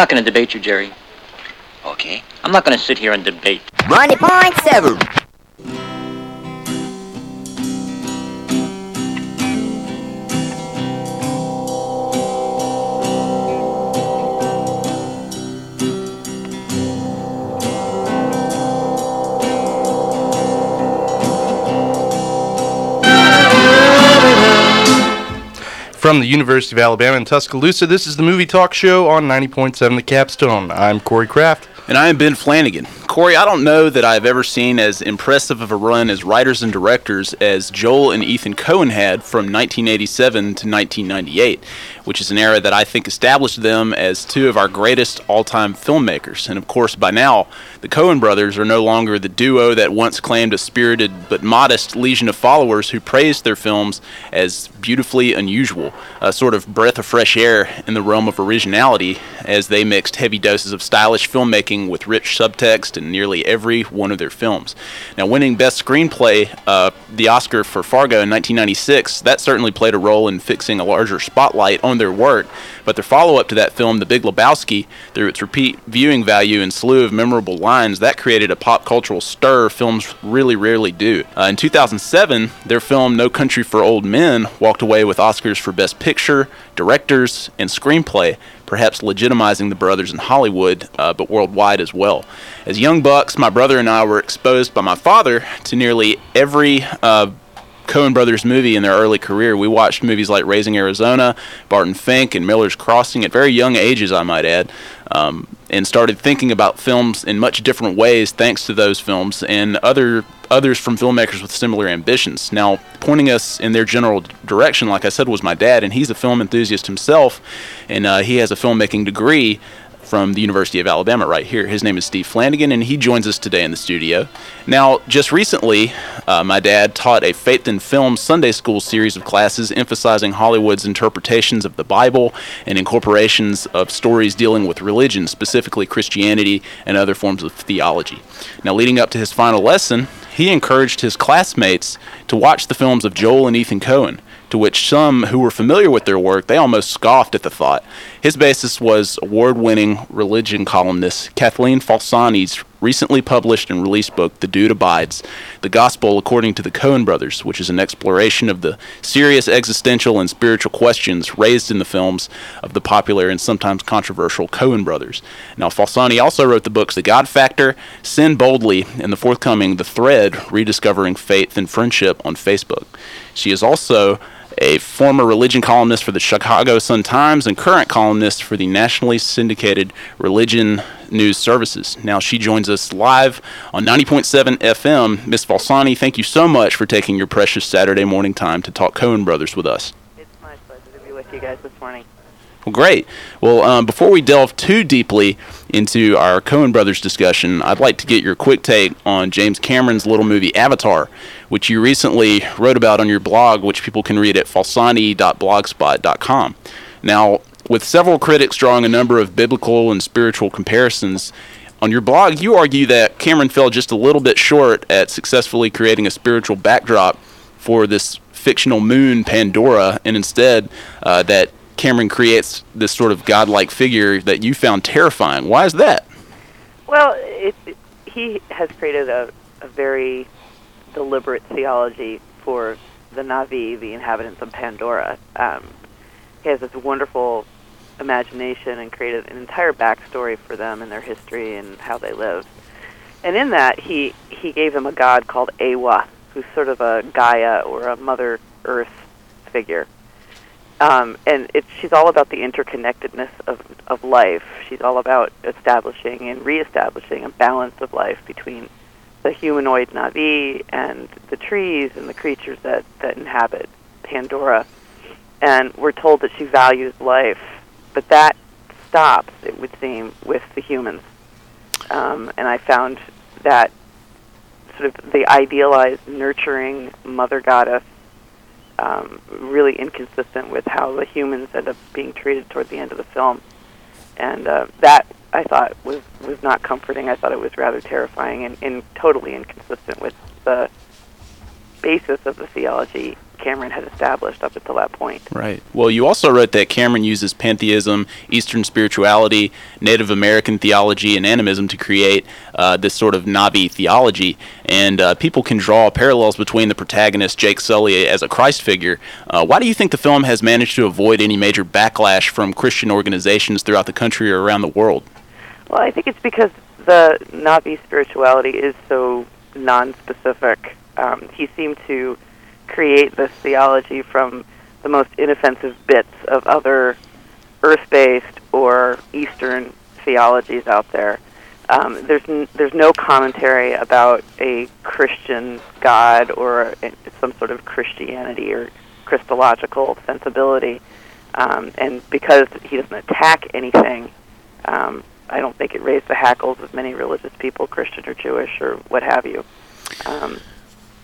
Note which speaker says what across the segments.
Speaker 1: not going to debate you, Jerry.
Speaker 2: Okay.
Speaker 1: I'm not going to sit here and debate.
Speaker 3: Money point seven.
Speaker 4: University of Alabama in Tuscaloosa, this is the Movie Talk Show on 90.7 The Capstone. I'm Corey Kraft.
Speaker 5: And I am Ben Flanagan. Corey, I don't know that I've ever seen as impressive of a run as writers and directors as Joel and Ethan Coen had from 1987 to 1998, which is an era that I think established them as two of our greatest all time filmmakers. And of course, by now, the Coen brothers are no longer the duo that once claimed a spirited but modest legion of followers who praised their films as beautifully unusual, a sort of breath of fresh air in the realm of originality as they mixed heavy doses of stylish filmmaking with rich subtext in nearly every one of their films. Now, winning Best Screenplay, uh, the Oscar for Fargo in 1996, that certainly played a role in fixing a larger spotlight on their work. But their follow up to that film, The Big Lebowski, through its repeat viewing value and slew of memorable lines, that created a pop cultural stir films really rarely do. Uh, in 2007, their film No Country for Old Men walked away with Oscars for Best Picture, Directors, and Screenplay, perhaps legitimizing the brothers in Hollywood, uh, but worldwide as well. As young bucks, my brother and I were exposed by my father to nearly every uh, Coen Brothers movie in their early career. We watched movies like Raising Arizona, Barton Fink, and Miller's Crossing at very young ages, I might add, um, and started thinking about films in much different ways thanks to those films and other others from filmmakers with similar ambitions. Now, pointing us in their general direction, like I said, was my dad, and he's a film enthusiast himself, and uh, he has a filmmaking degree from the University of Alabama right here. His name is Steve Flanagan, and he joins us today in the studio. Now, just recently, uh, my dad taught a Faith in Film Sunday School series of classes emphasizing Hollywood's interpretations of the Bible and incorporations of stories dealing with religion, specifically Christianity and other forms of theology. Now, leading up to his final lesson, he encouraged his classmates to watch the films of Joel and Ethan Coen to which some who were familiar with their work, they almost scoffed at the thought. His basis was award-winning religion columnist Kathleen Falsani's recently published and released book, The Dude Abides, The Gospel According to the Coen Brothers, which is an exploration of the serious existential and spiritual questions raised in the films of the popular and sometimes controversial Coen Brothers. Now, Falsani also wrote the books The God Factor, Sin Boldly, and the forthcoming The Thread, Rediscovering Faith and Friendship on Facebook. She is also a former religion columnist for the Chicago Sun Times and current columnist for the nationally syndicated Religion News Services. Now she joins us live on 90.7 FM. Miss Falsani, thank you so much for taking your precious Saturday morning time to talk Coen Brothers with us.
Speaker 6: It's my pleasure to be with you guys this morning.
Speaker 5: Well, great. Well, um, before we delve too deeply into our Coen Brothers discussion, I'd like to get your quick take on James Cameron's little movie Avatar, which you recently wrote about on your blog, which people can read at falsani.blogspot.com. Now, with several critics drawing a number of biblical and spiritual comparisons, on your blog, you argue that Cameron fell just a little bit short at successfully creating a spiritual backdrop for this fictional moon, Pandora, and instead uh, that Cameron creates this sort of godlike figure that you found terrifying. Why is that?
Speaker 6: Well, it, it, he has created a, a very deliberate theology for the Na'vi, the inhabitants of Pandora. Um, he has this wonderful imagination and created an entire backstory for them and their history and how they live. And in that, he he gave them a god called Eywa, who's sort of a Gaia or a Mother Earth figure. Um, and it's, she's all about the interconnectedness of, of life. She's all about establishing and reestablishing a balance of life between the humanoid Na'vi and the trees and the creatures that, that inhabit Pandora. And we're told that she values life, but that stops, it would seem, with the humans. Um, and I found that sort of the idealized, nurturing mother goddess um, really inconsistent with how the humans end up being treated toward the end of the film, and uh, that I thought was was not comforting. I thought it was rather terrifying and, and totally inconsistent with the basis of the theology Cameron had established up until that point.
Speaker 5: Right. Well, you also wrote that Cameron uses pantheism, Eastern spirituality, Native American theology, and animism to create uh, this sort of Na'vi theology. And uh, people can draw parallels between the protagonist, Jake Sully, as a Christ figure. Uh, why do you think the film has managed to avoid any major backlash from Christian organizations throughout the country or around the world?
Speaker 6: Well, I think it's because the Na'vi spirituality is so non-specific. Um, he seemed to create this theology from the most inoffensive bits of other earth-based or Eastern theologies out there. Um, there's n- there's no commentary about a Christian God or a, some sort of Christianity or Christological sensibility, um, and because he doesn't attack anything, um, I don't think it raised the hackles of many religious people, Christian or Jewish or what have you. Um,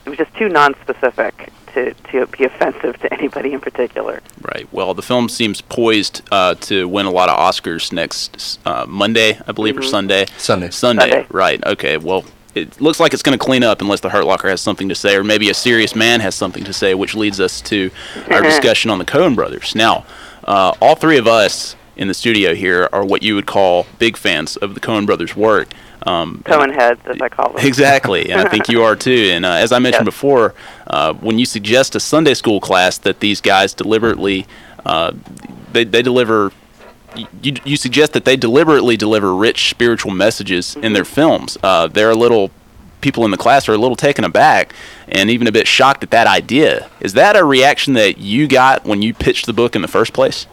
Speaker 6: it was just too non-specific to, to be offensive to anybody in particular.
Speaker 5: Right. Well, the film seems poised uh, to win a lot of Oscars next uh, Monday, I believe, or Sunday.
Speaker 4: Sunday.
Speaker 5: Sunday.
Speaker 6: Sunday.
Speaker 5: Right. Okay. Well, it looks like it's going to clean up unless the Hurt Locker has something to say, or maybe a serious man has something to say, which leads us to our discussion on the Coen brothers. Now, uh, all three of us in the studio here are what you would call big fans of the Coen brothers' work. Um,
Speaker 6: Coen heads, as I call them.
Speaker 5: Exactly, and I think you are too. And uh, as I mentioned
Speaker 6: Yes.
Speaker 5: before, uh, when you suggest a Sunday school class that these guys deliberately, uh, they they deliver. You, you suggest that they deliberately deliver rich spiritual messages in their films. Uh, they're a little people in the class are a little taken aback and even a bit shocked at that idea. Is that a reaction that you got when you pitched the book in the first place?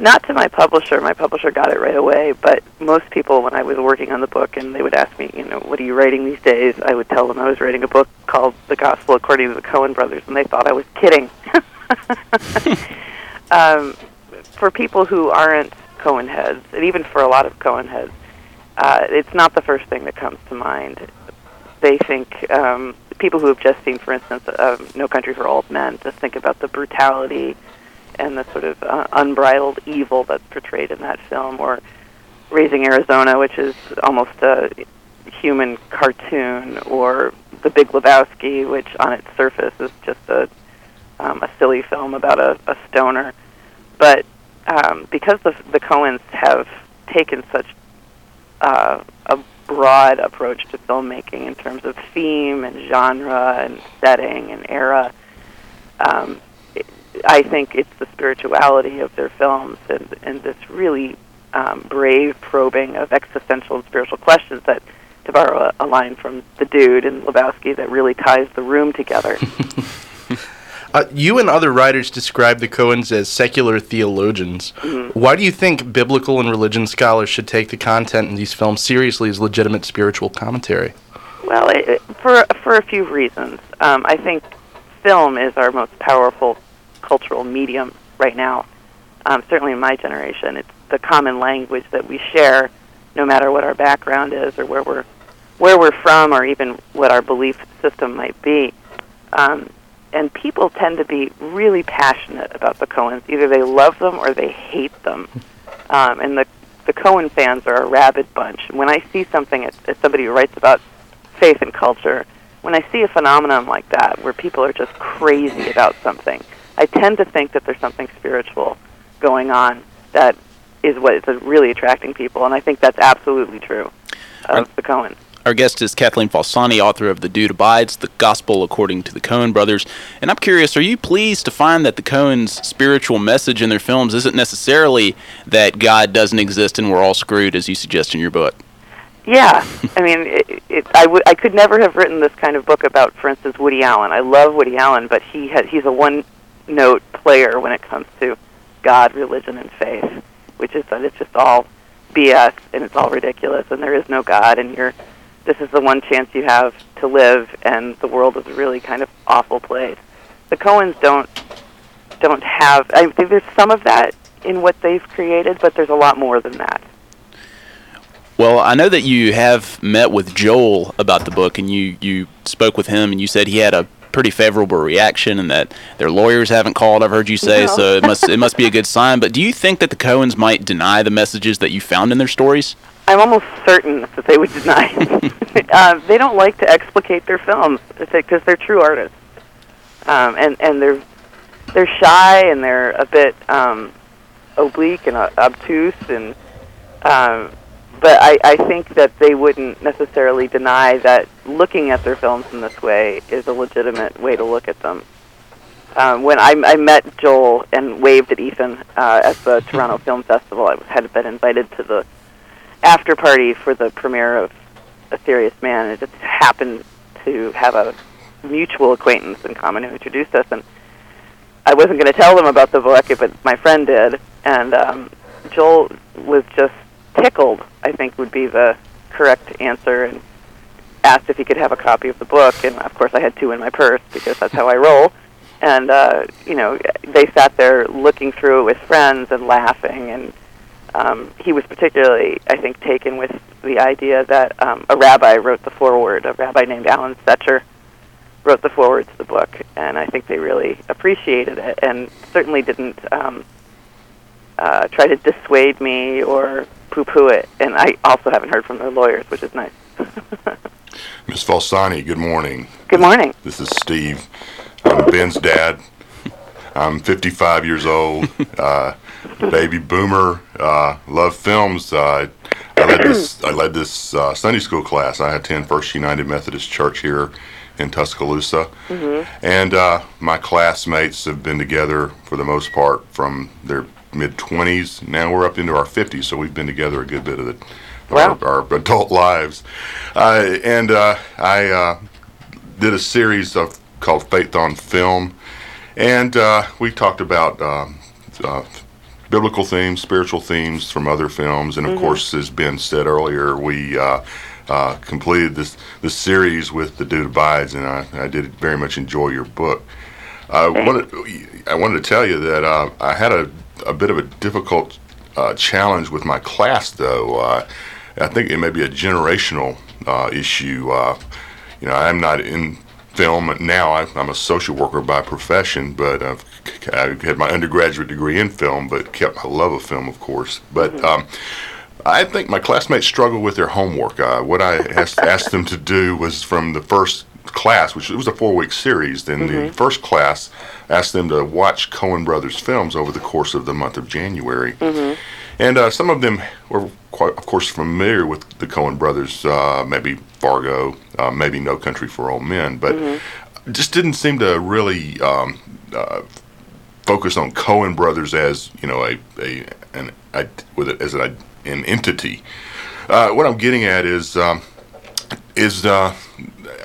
Speaker 6: Not to my publisher. My publisher got it right away. But most people, when I was working on the book, and they would ask me, you know, what are you writing these days? I would tell them I was writing a book called The Gospel According to the Coen Brothers, and they thought I was kidding. um, for people who aren't Coen heads, and even for a lot of Coen heads, uh, it's not the first thing that comes to mind. They think um, people who have just seen, for instance, uh, No Country for Old Men, just think about the brutality and the sort of uh, unbridled evil that's portrayed in that film, or Raising Arizona, which is almost a human cartoon, or The Big Lebowski, which on its surface is just a um, a silly film about a, a stoner. But um, because the the Coens have taken such uh, a broad approach to filmmaking in terms of theme and genre and setting and era, um, I think it's the spirituality of their films and, and this really um, brave probing of existential and spiritual questions that, to borrow a, a line from the dude in Lebowski, that really ties the room together.
Speaker 4: Uh, you and other writers describe the Coens as secular theologians.
Speaker 6: Mm-hmm.
Speaker 4: Why do you think biblical and religion scholars should take the content in these films seriously as legitimate spiritual commentary?
Speaker 6: Well, it- for for a few reasons. Um, I think film is our most powerful cultural medium right now. Um, certainly in my generation, it's the common language that we share, no matter what our background is or where we're where we're from, or even what our belief system might be. Um, and people tend to be really passionate about the Coens. Either they love them or they hate them. Um, and the the Coen fans are a rabid bunch. When I see something as somebody who writes about faith and culture, when I see a phenomenon like that where people are just crazy about something, I tend to think that there's something spiritual going on that is what is really attracting people, and I think that's absolutely true of the Coens.
Speaker 5: Our guest is Kathleen Falsani, author of The Dude Abides, The Gospel According to the Coen Brothers. And I'm curious, are you pleased to find that the Coen's spiritual message in their films isn't necessarily that God doesn't exist and we're all screwed, as you suggest in your book?
Speaker 6: Yeah, I mean, it, it, I would I could never have written this kind of book about, for instance, Woody Allen. I love Woody Allen, but he has he's a one-note player when it comes to God, religion, and faith, which is that it's just all BS and it's all ridiculous, and there is no God, and you're this is the one chance you have to live, and the world is a really kind of awful place. The Coens don't don't have. I think there's some of that in what they've created, but there's a lot more than that.
Speaker 5: Well, I know that you have met with Joel about the book, and you, you spoke with him, and you said he had a pretty favorable reaction, and that their lawyers haven't called. I've heard you say,
Speaker 6: No.
Speaker 5: so it must it must be a good sign. But do you think that the Coens might deny the messages that you found in their stories?
Speaker 6: I'm almost certain that they would deny. uh, they don't like to explicate their films because they're true artists. um, and and they're they're shy and they're a bit um, oblique and uh, obtuse and um, but I, I think that they wouldn't necessarily deny that looking at their films in this way is a legitimate way to look at them. Um, when I, I met Joel and waved at Ethan uh, at the Toronto Film Festival, I had been invited to the after party for the premiere of A Serious Man. It just happened to have a mutual acquaintance in common who introduced us, and I wasn't going to tell them about the book, but my friend did, and um, Joel was just tickled. I think would be the correct answer, and asked if he could have a copy of the book, and of course I had two in my purse because that's how I roll. And uh, you know, they sat there looking through it with friends and laughing, and um, he was particularly, I think, taken with the idea that um, a rabbi wrote the foreword. A rabbi named Alan Setcher wrote the foreword to the book, and I think they really appreciated it, and certainly didn't um, uh, try to dissuade me or poo-poo it. And I also haven't heard from their lawyers, which is nice.
Speaker 2: Ms. Falsani, good morning.
Speaker 6: Good morning.
Speaker 2: This is Steve. I'm Ben's dad. I'm 55 years old, uh, baby boomer. Uh, love films. Uh, I led this. I led this uh, Sunday school class. I attend First United Methodist Church here in Tuscaloosa, and uh, my classmates have been together for the most part from their mid 20s. Now we're up into our 50s, so we've been together a good bit of the.
Speaker 6: Wow.
Speaker 2: Our, our adult lives, uh, and uh, I uh, did a series of called Faith on Film, and uh, we talked about um, uh, biblical themes, spiritual themes from other films, and of course, as Ben said earlier, we uh, uh, completed this this series with The Dude Abides, and I, I did very much enjoy your book. I wanted I wanted to tell you that uh, I had a, a bit of a difficult uh, challenge with my class, though. Uh, I think it may be a generational uh, issue. Uh, you know, I'm not in film now. I, I'm a social worker by profession, but I've, I had my undergraduate degree in film, but kept my love of film, of course. But um, I think my classmates struggle with their homework. Uh, what I asked, asked them to do was from the first class, which it was a four-week series. Then the first class asked them to watch Coen Brothers films over the course of the month of January. And uh, some of them were, quite, of course, familiar with the Coen Brothers, uh, maybe Fargo, uh, maybe No Country for Old Men, but just didn't seem to really um, uh, focus on Coen Brothers as you know a a an I, with it as an, an entity. Uh, what I'm getting at is um, is uh,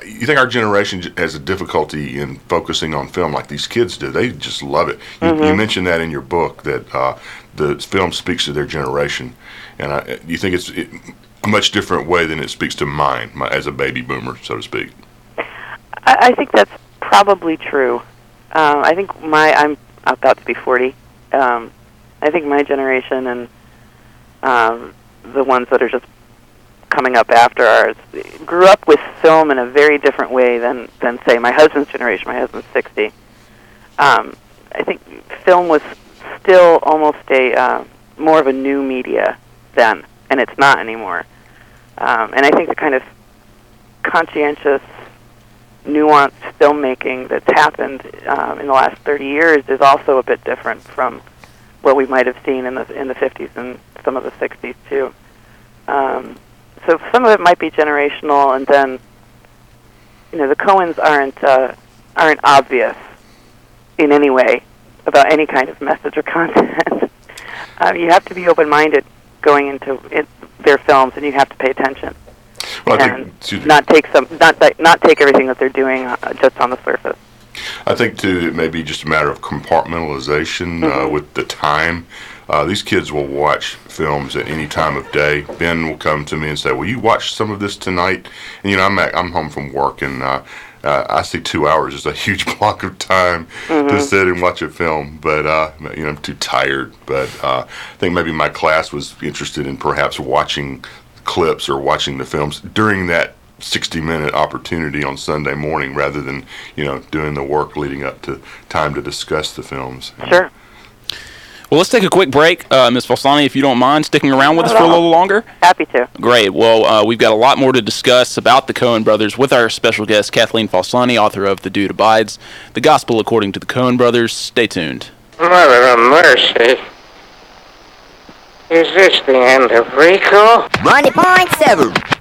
Speaker 2: you think our generation has a difficulty in focusing on film like these kids do? They just love it. You, you mentioned that in your book that uh, the film speaks to their generation, and I, you think it's it, a much different way than it speaks to mine my, as a baby boomer, so to speak.
Speaker 6: I, I think that's probably true. Um, I think my I'm about to be 40. Um, I think my generation and um, the ones that are just coming up after ours grew up with film in a very different way than than say my husband's generation. My husband's 60. Um, I think film was still almost a uh, more of a new media then, and it's not anymore. Um, and I think the kind of conscientious nuanced filmmaking that's happened um, in the last 30 years is also a bit different from what we might have seen in the in the 50s and some of the 60s too. Um, so some of it might be generational, and then you know the Coens aren't uh, aren't obvious in any way about any kind of message or content. um, you have to be open-minded going into it, their films, and you have to pay attention
Speaker 2: Well, I
Speaker 6: and
Speaker 2: think
Speaker 6: not take some not not take everything that they're doing uh, just on the surface.
Speaker 2: I think too, it may be just a matter of compartmentalization uh, with the time. Uh, these kids will watch films at any time of day. Ben will come to me and say, "Will you watch some of this tonight?" And you know, I'm at, I'm home from work, and uh, uh, I see two hours is a huge block of time to sit and watch a film. But uh, you know, I'm too tired. But uh, I think maybe my class was interested in perhaps watching clips or watching the films during that 60 minute opportunity on Sunday morning rather than, you know, doing the work leading up to time to discuss the films.
Speaker 6: Sure.
Speaker 5: Well, let's take a quick break, uh, Ms. Falsani, if you don't mind sticking around with us for
Speaker 6: at
Speaker 5: a little longer.
Speaker 6: Happy to.
Speaker 5: Great. Well, uh, we've got a lot more to discuss about the Coen brothers with our special guest, Kathleen Falsani, author of The Dude Abides, The Gospel According to the Coen Brothers. Stay tuned.
Speaker 3: Mother of mercy. Is this the end of Rico?
Speaker 7: 90.7.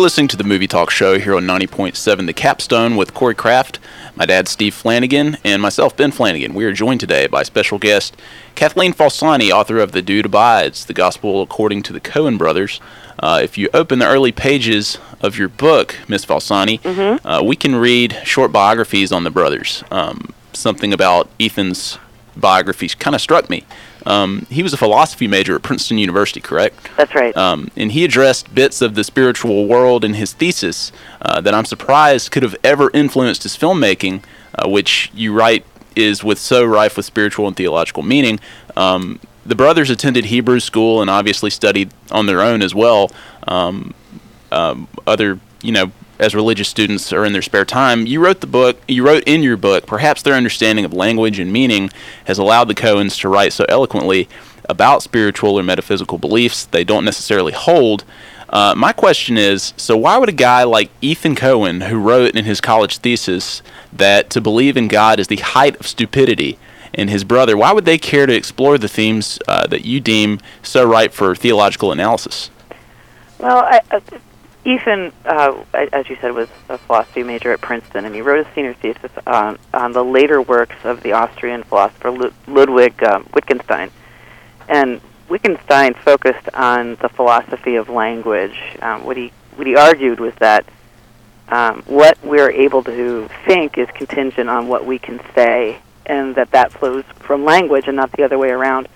Speaker 5: You're listening to the Movie Talk Show here on 90.7 The Capstone with Corey Kraft, my dad Steve Flanagan, and myself Ben Flanagan. We are joined today by special guest Kathleen Falsani, author of The Dude Abides, The Gospel According to the Coen Brothers. Uh, if you open the early pages of your book, Miss Falsani, uh, we can read short biographies on the brothers. Um, something about Ethan's biography kind of struck me. Um, he was a philosophy major at Princeton University, correct?
Speaker 6: That's right.
Speaker 5: Um, and he addressed bits of the spiritual world in his thesis uh, that I'm surprised could have ever influenced his filmmaking, uh, which you write is with so rife with spiritual and theological meaning. Um, the brothers attended Hebrew school and obviously studied on their own as well. Um, um, other, you know, as religious students or in their spare time. You wrote the book. You wrote in your book. Perhaps their understanding of language and meaning has allowed the Coens to write so eloquently about spiritual or metaphysical beliefs they don't necessarily hold. Uh, my question is so, why would a guy like Ethan Coen, who wrote in his college thesis that to believe in God is the height of stupidity, and his brother, why would they care to explore the themes uh, that you deem so ripe for theological analysis?
Speaker 6: Well, I, uh, Ethan, uh, as you said, was a philosophy major at Princeton, and he wrote a senior thesis on, on the later works of the Austrian philosopher Ludwig um, Wittgenstein. And Wittgenstein focused on the philosophy of language. Um, what he what he argued was that um, what we're able to think is contingent on what we can say, and that that flows from language and not the other way around.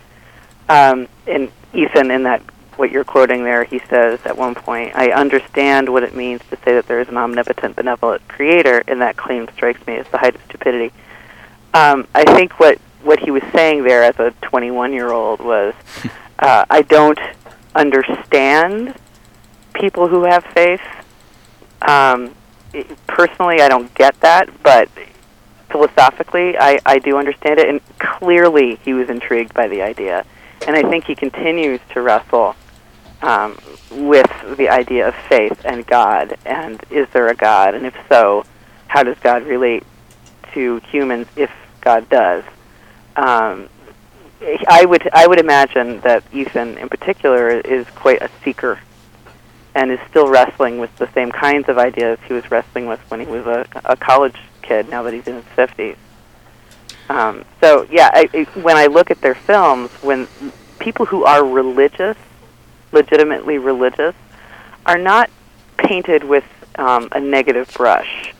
Speaker 6: Um, and Ethan, in that what you're quoting there, he says at one point, I understand what it means to say that there is an omnipotent, benevolent creator, and that claim strikes me as the height of stupidity. Um, I think what, what he was saying there as a 21 year old was, uh, I don't understand people who have faith. Um, personally, I don't get that, but philosophically, I, I do understand it, and clearly he was intrigued by the idea. And I think he continues to wrestle um, with the idea of faith and God, and is there a God, and if so, how does God relate to humans if God does? Um, I would I would imagine that Ethan, in particular, is quite a seeker, and is still wrestling with the same kinds of ideas he was wrestling with when he was a, a college kid. Now that he's in his fifties. Um, so yeah, I, I, when I look at their films, when people who are religious, legitimately religious, are not painted with um, a negative brush.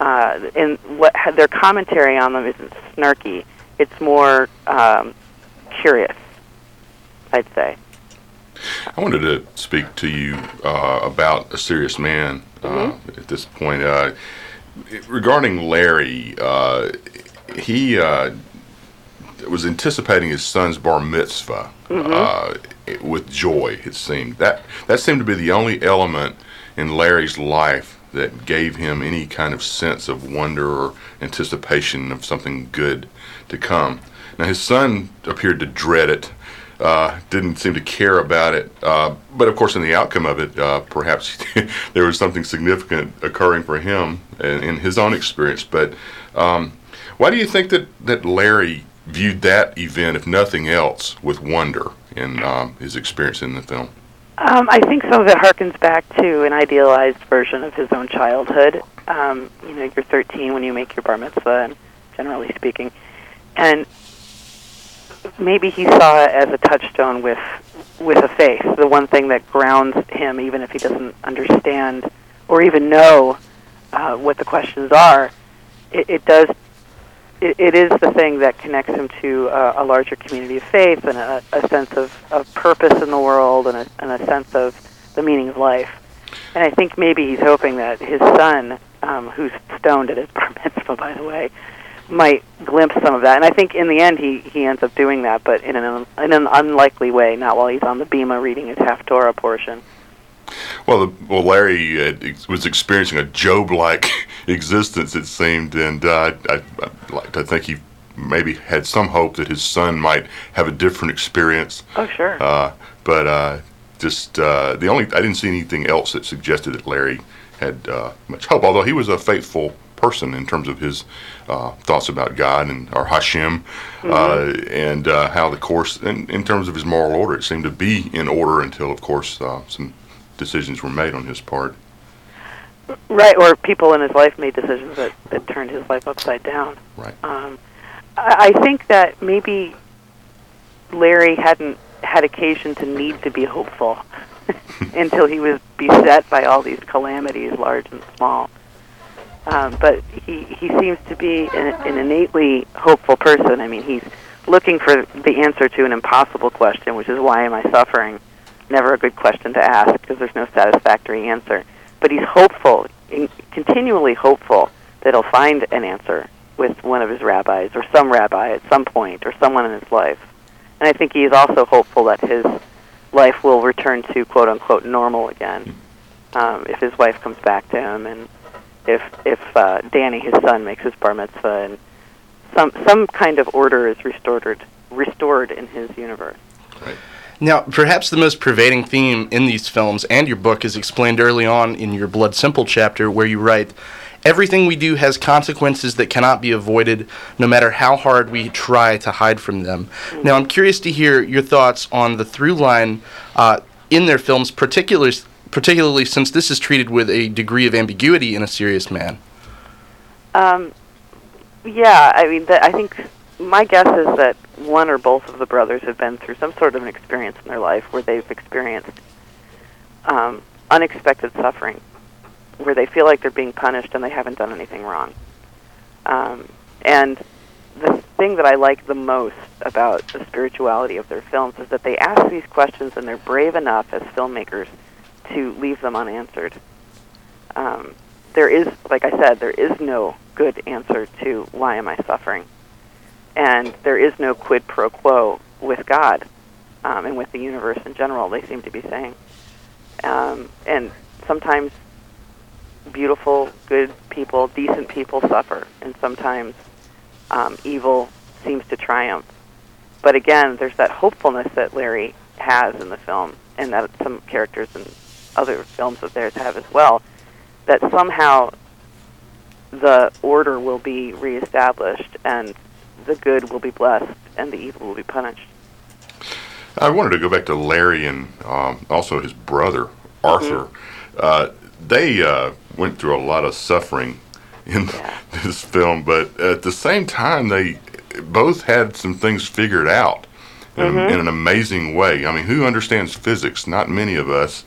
Speaker 6: Uh, and what their commentary on them isn't snarky. It's more um, curious, I'd say.
Speaker 2: I wanted to speak to you uh, about a serious man uh, at this point. Uh, regarding Larry, uh, he uh, was anticipating his son's bar mitzvah uh, with joy. It seemed that that seemed to be the only element in Larry's life that gave him any kind of sense of wonder or anticipation of something good to come. Now his son appeared to dread it uh, didn't seem to care about it. Uh, but of course, in the outcome of it, uh, perhaps there was something significant occurring for him in, in his own experience. But um, why do you think that, that Larry viewed that event, if nothing else, with wonder in um, his experience in the film?
Speaker 6: Um, I think some of it harkens back to an idealized version of his own childhood. Um, you know, you're 13 when you make your bar mitzvah, and generally speaking, and maybe he saw it as a touchstone with with a faith, the one thing that grounds him, even if he doesn't understand or even know uh, what the questions are. It, it does. It, it is the thing that connects him to uh, a larger community of faith and a, a sense of, of purpose in the world and a, and a sense of the meaning of life. And I think maybe he's hoping that his son, um, who's stoned at his bar mitzvah, by the way, might glimpse some of that. And I think in the end he, he ends up doing that, but in an in an unlikely way, not while he's on the bema reading his Haftorah portion.
Speaker 2: Well, the, well, Larry ex- was experiencing a Job-like existence, it seemed, and uh, I, I, like to think he maybe had some hope that his son might have a different experience.
Speaker 6: Oh, sure.
Speaker 2: Uh, but uh, just uh, the only I didn't see anything else that suggested that Larry had uh, much hope. Although he was a faithful person in terms of his uh, thoughts about God and or Hashem, uh, and uh, how the course in, in terms of his moral order, it seemed to be in order until, of course, uh, some decisions were made on his part.
Speaker 6: Right, or people in his life made decisions that, that turned his life upside down.
Speaker 2: Right.
Speaker 6: Um, I, I think that maybe Larry hadn't had occasion to need to be hopeful until he was beset by all these calamities, large and small. Um, but he, he seems to be an, an innately hopeful person. I mean, he's looking for the answer to an impossible question, which is why am I suffering? Never a good question to ask because there's no satisfactory answer. But he's hopeful, in, continually hopeful that he'll find an answer with one of his rabbis or some rabbi at some point or someone in his life. And I think he is also hopeful that his life will return to quote unquote normal again um, if his wife comes back to him and if if uh, Danny, his son, makes his bar mitzvah and some some kind of order is restored restored in his universe.
Speaker 4: Now, perhaps the most pervading theme in these films and your book is explained early on in your Blood Simple chapter, where you write, Everything we do has consequences that cannot be avoided, no matter how hard we try to hide from them. Now, I'm curious to hear your thoughts on the through line uh, in their films, particularly, particularly since this is treated with a degree of ambiguity in a serious man.
Speaker 6: Um, yeah, I mean, I think my guess is that one or both of the brothers have been through some sort of an experience in their life where they've experienced um, unexpected suffering, where they feel like they're being punished and they haven't done anything wrong. Um, and the thing that I like the most about the spirituality of their films is that they ask these questions and they're brave enough as filmmakers to leave them unanswered. Um, there is, like I said, there is no good answer to why am I suffering, and there is no quid pro quo with God um, and with the universe in general. They seem to be saying, um, and sometimes beautiful, good people, decent people suffer, and sometimes um, evil seems to triumph. But again, there's that hopefulness that Larry has in the film, and that some characters in other films of theirs have as well, that somehow the order will be reestablished and the good will be blessed and the evil will be punished.
Speaker 2: I wanted to go back to Larry and um, also his brother Arthur. Uh, they uh, went through a lot of suffering in
Speaker 6: Yeah.
Speaker 2: this film, but at the same time, they both had some things figured out in, a- in an amazing way. I mean, who understands physics? Not many of us.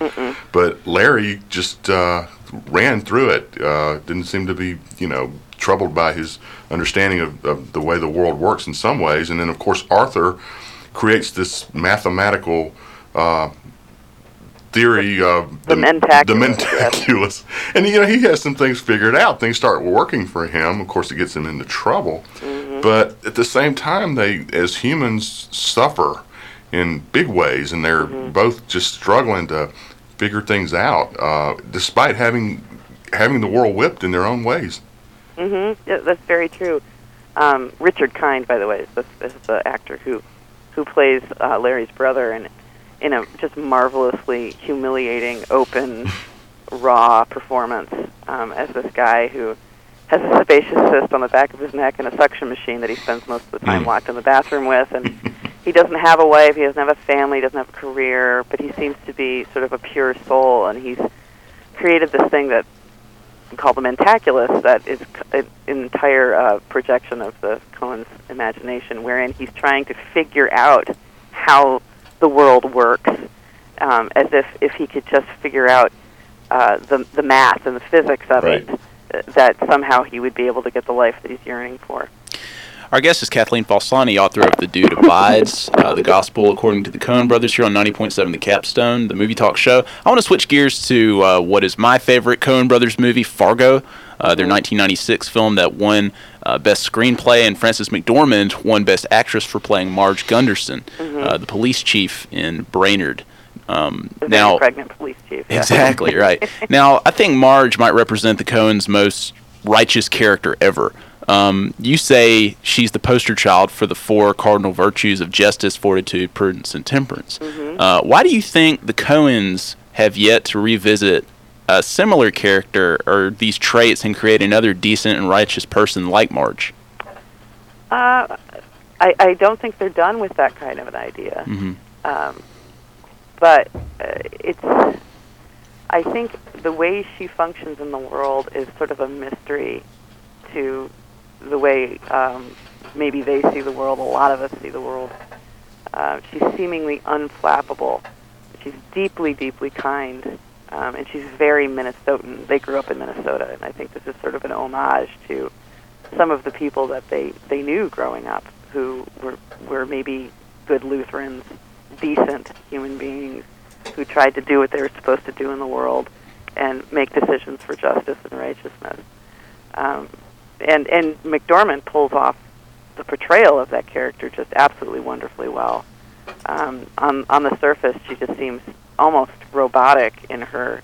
Speaker 2: But Larry just uh, ran through it. Uh, didn't seem to be, you know, troubled by his understanding of, of the way the world works in some ways. And then, of course, Arthur creates this mathematical uh, theory of
Speaker 6: The mentaculus,
Speaker 2: The
Speaker 6: yes.
Speaker 2: mentaculus. And, you know, he has some things figured out. Things start working for him. Of course, it gets him into trouble.
Speaker 6: Mm-hmm.
Speaker 2: But at the same time, they, as humans, suffer in big ways, and they're
Speaker 6: Mm-hmm.
Speaker 2: both just struggling to figure things out, uh, despite having having the world whipped in their own ways.
Speaker 6: Hmm Yeah, that's very true. Um, Richard Kind, by the way, is the, is the actor who who plays uh, Larry's brother, and in a just marvelously humiliating, open, raw performance um, as this guy who has a sebaceous cyst on the back of his neck and a suction machine that he spends most of the time
Speaker 2: Mm.
Speaker 6: locked in the bathroom with, and he doesn't have a wife, he doesn't have a family, he doesn't have a career, but he seems to be sort of a pure soul, and he's created this thing that called the Mentaculus, that is an entire uh, projection of the Coen's imagination, wherein he's trying to figure out how the world works, um, as if if he could just figure out uh, the the math and the physics of it, uh, that somehow he would be able to get the life that he's yearning for.
Speaker 5: Our guest is Kathleen Falsani, author of The Dude Abides, uh, the Gospel According to the Coen Brothers here on 90.7 The Capstone, the movie talk show. I want to switch gears to uh, what is my favorite Coen Brothers movie, Fargo, uh, their 1996 film that won uh, Best Screenplay, and Frances McDormand won Best Actress for playing Marge Gunderson, uh, the police chief in Brainerd. Um,
Speaker 6: The
Speaker 5: now,
Speaker 6: pregnant police chief. yeah.
Speaker 5: Exactly right. now, I think Marge might represent the Coens' most righteous character ever. Um, you say she's the poster child for the four cardinal virtues of justice, fortitude, prudence, and temperance. Uh, why do you think the Coens have yet to revisit a similar character or these traits and create another decent and righteous person like Marge?
Speaker 6: Uh, I, I don't think they're done with that kind of an idea.
Speaker 5: Mhm.
Speaker 6: Um, but uh, it's, I think the way she functions in the world is sort of a mystery to the way um, maybe they see the world, a lot of us see the world. Uh, she's seemingly unflappable. She's deeply, deeply kind, um, and she's very Minnesotan. They grew up in Minnesota, and I think this is sort of an homage to some of the people that they, they knew growing up who were, were maybe good Lutherans, decent human beings who tried to do what they were supposed to do in the world and make decisions for justice and righteousness. Um, and and McDormand pulls off the portrayal of that character just absolutely wonderfully well. Um, on on the surface, she just seems almost robotic in her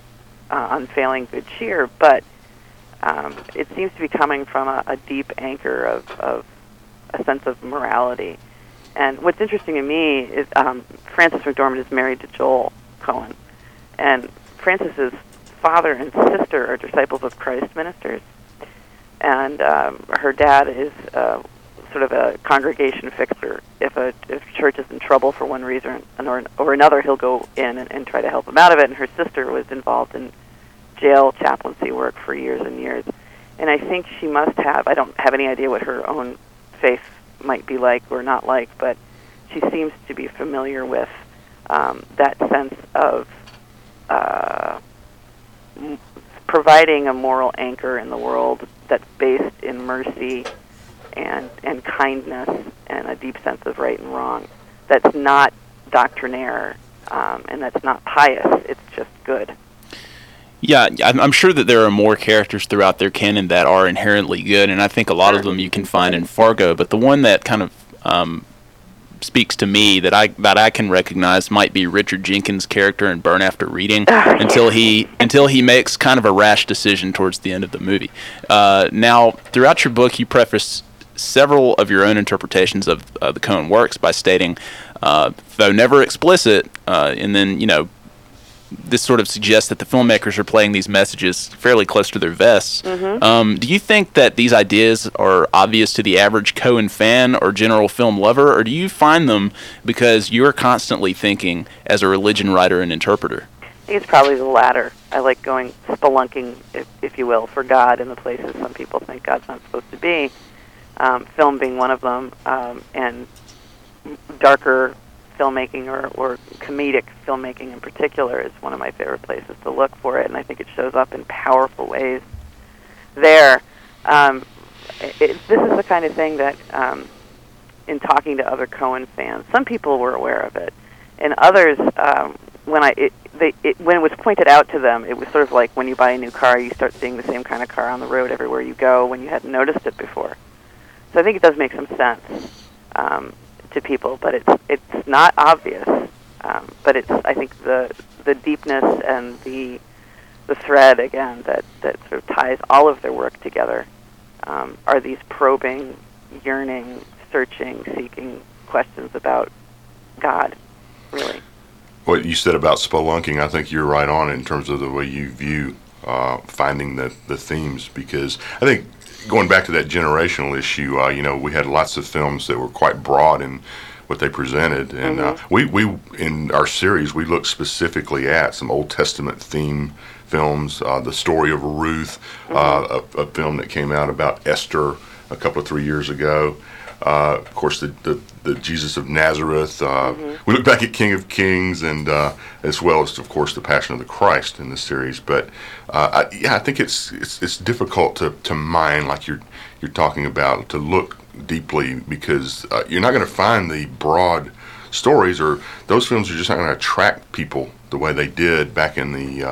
Speaker 6: uh, unfailing good cheer, but um, it seems to be coming from a, a deep anchor of, of a sense of morality. And what's interesting to me is um, Frances McDormand is married to Joel Coen, and Frances's father and sister are disciples of Christ ministers, and um, her dad is uh, sort of a congregation fixer. If a if church is in trouble for one reason or or another, he'll go in and, and try to help them out of it. And her sister was involved in jail chaplaincy work for years and years. And I think she must have. I don't have any idea what her own faith might be like or not like, but she seems to be familiar with um, that sense of uh, providing a moral anchor in the world that's based in mercy and and kindness and a deep sense of right and wrong. That's not doctrinaire um, and that's not pious. It's just good.
Speaker 5: Yeah, I'm, I'm sure that there are more characters throughout their canon that are inherently good, and I think a lot of them you can find in Fargo. But the one that kind of um, speaks to me that I that I can recognize might be Richard Jenkins' character in Burn After Reading, until he until he makes kind of a rash decision towards the end of the movie. Uh, now, throughout your book, you preface several of your own interpretations of uh, the Coen works by stating, uh, though never explicit, uh, and then you know this sort of suggests that the filmmakers are playing these messages fairly close to their vests. Um, do you think that these ideas are obvious to the average Coen fan or general film lover, or do you find them because you're constantly thinking as a religion writer and interpreter?
Speaker 6: I think it's probably the latter. I like going spelunking, if, if you will, for God in the places some people think God's not supposed to be. Um, film being one of them, um, and darker filmmaking or, or comedic filmmaking in particular is one of my favorite places to look for it, and I think it shows up in powerful ways there. Um, it, this is the kind of thing that, um, in talking to other Coen fans, some people were aware of it, and others, um, when I it, they it, when it was pointed out to them, it was sort of like when you buy a new car, you start seeing the same kind of car on the road everywhere you go when you hadn't noticed it before. So I think it does make some sense um, to people, but it's it's not obvious. Um, but it's I think the the deepness and the the thread again that that sort of ties all of their work together um, are these probing, yearning, searching, seeking questions about God, really.
Speaker 2: What you said about spelunking, I think you're right on in terms of the way you view uh, finding the, the themes. Because I think going back to that generational issue, uh, you know, we had lots of films that were quite broad in what they presented, and uh, we we in our series we looked specifically at some Old Testament theme films. Uh, the story of Ruth, uh, a, a film that came out about Esther a couple of three years ago. Uh, of course, the, the, the Jesus of Nazareth. Uh, We look back at King of Kings, and uh, as well as, of course, the Passion of the Christ in the series. But uh, I, yeah, I think it's it's, it's difficult to, to mine like you're you're talking about to look deeply because uh, you're not going to find the broad stories or those films are just not going to attract people the way they did back in the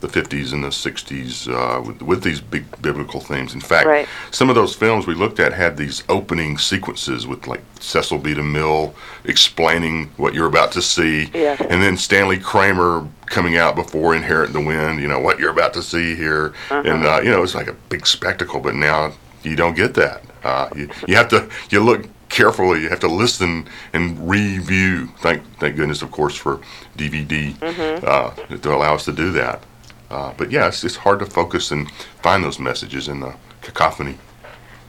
Speaker 2: the 50s and the 60s uh, with, with these big biblical themes. In fact,
Speaker 6: Right.
Speaker 2: some of those films we looked at had these opening sequences with like Cecil B. DeMille explaining what you're about to see,
Speaker 6: Yes.
Speaker 2: and then Stanley Kramer coming out before Inherit the Wind. You know what you're about to see here, and uh, you know it's like a big spectacle. But now you don't get that. Uh, you, you have to you look carefully. You have to listen and review. Thank thank goodness, of course, for DVD uh, to allow us to do that. Uh, but yeah, it's, it's hard to focus and find those messages in the cacophony.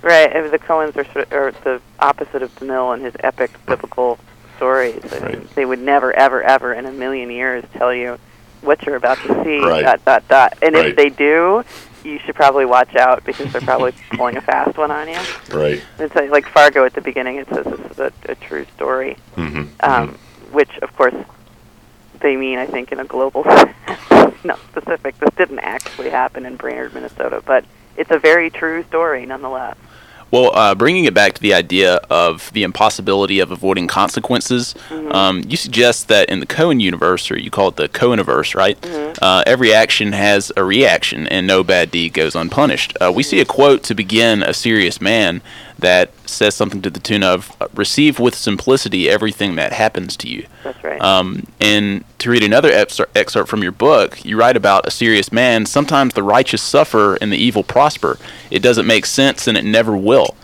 Speaker 6: Right, and the Coens are sort of, are the opposite of DeMille and his epic biblical stories. I mean,
Speaker 2: Right.
Speaker 6: they would never, ever, ever in a million years tell you what you're about to see.
Speaker 2: Right.
Speaker 6: Dot dot dot. And
Speaker 2: Right.
Speaker 6: if they do, you should probably watch out because they're probably pulling a fast one on you.
Speaker 2: Right.
Speaker 6: It's like, like Fargo at the beginning. It says this is a, a true story,
Speaker 2: mm-hmm.
Speaker 6: um, which of course they mean. I think in a global, not specific. This didn't actually happen in Brainerd, Minnesota, but it's a very true story nonetheless.
Speaker 5: Well, uh, bringing it back to the idea of the impossibility of avoiding consequences, um, you suggest that in the Coen universe, or you call it the Coeniverse, right? Uh, every action has a reaction, and no bad deed goes unpunished. Uh, we see a quote to begin A Serious Man that says something to the tune of Receive with simplicity everything that happens to you.
Speaker 6: That's right.
Speaker 5: Um, and to read another excerpt from your book, you write about a serious man. Sometimes the righteous suffer and the evil prosper. It doesn't make sense and it never will.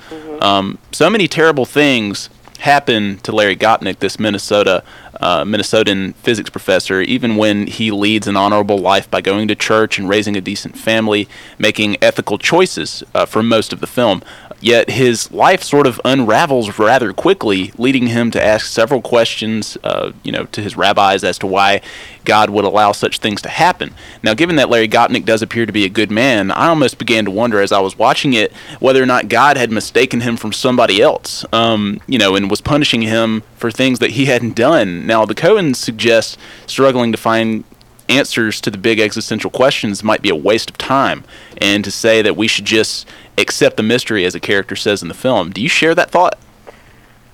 Speaker 5: Um, so many terrible things happen to Larry Gopnik, this Minnesota uh, Minnesotan physics professor, even when he leads an honorable life by going to church and raising a decent family, making ethical choices uh, for most of the film. Yet his life sort of unravels rather quickly, leading him to ask several questions, uh, you know, to his rabbis as to why God would allow such things to happen. Now, given that Larry Gopnik does appear to be a good man, I almost began to wonder as I was watching it whether or not God had mistaken him from somebody else, um, you know, and was punishing him for things that he hadn't done. Now, the Coens suggest struggling to find answers to the big existential questions might be a waste of time, and to say that we should just accept the mystery as a character says in the film. Do you share that thought?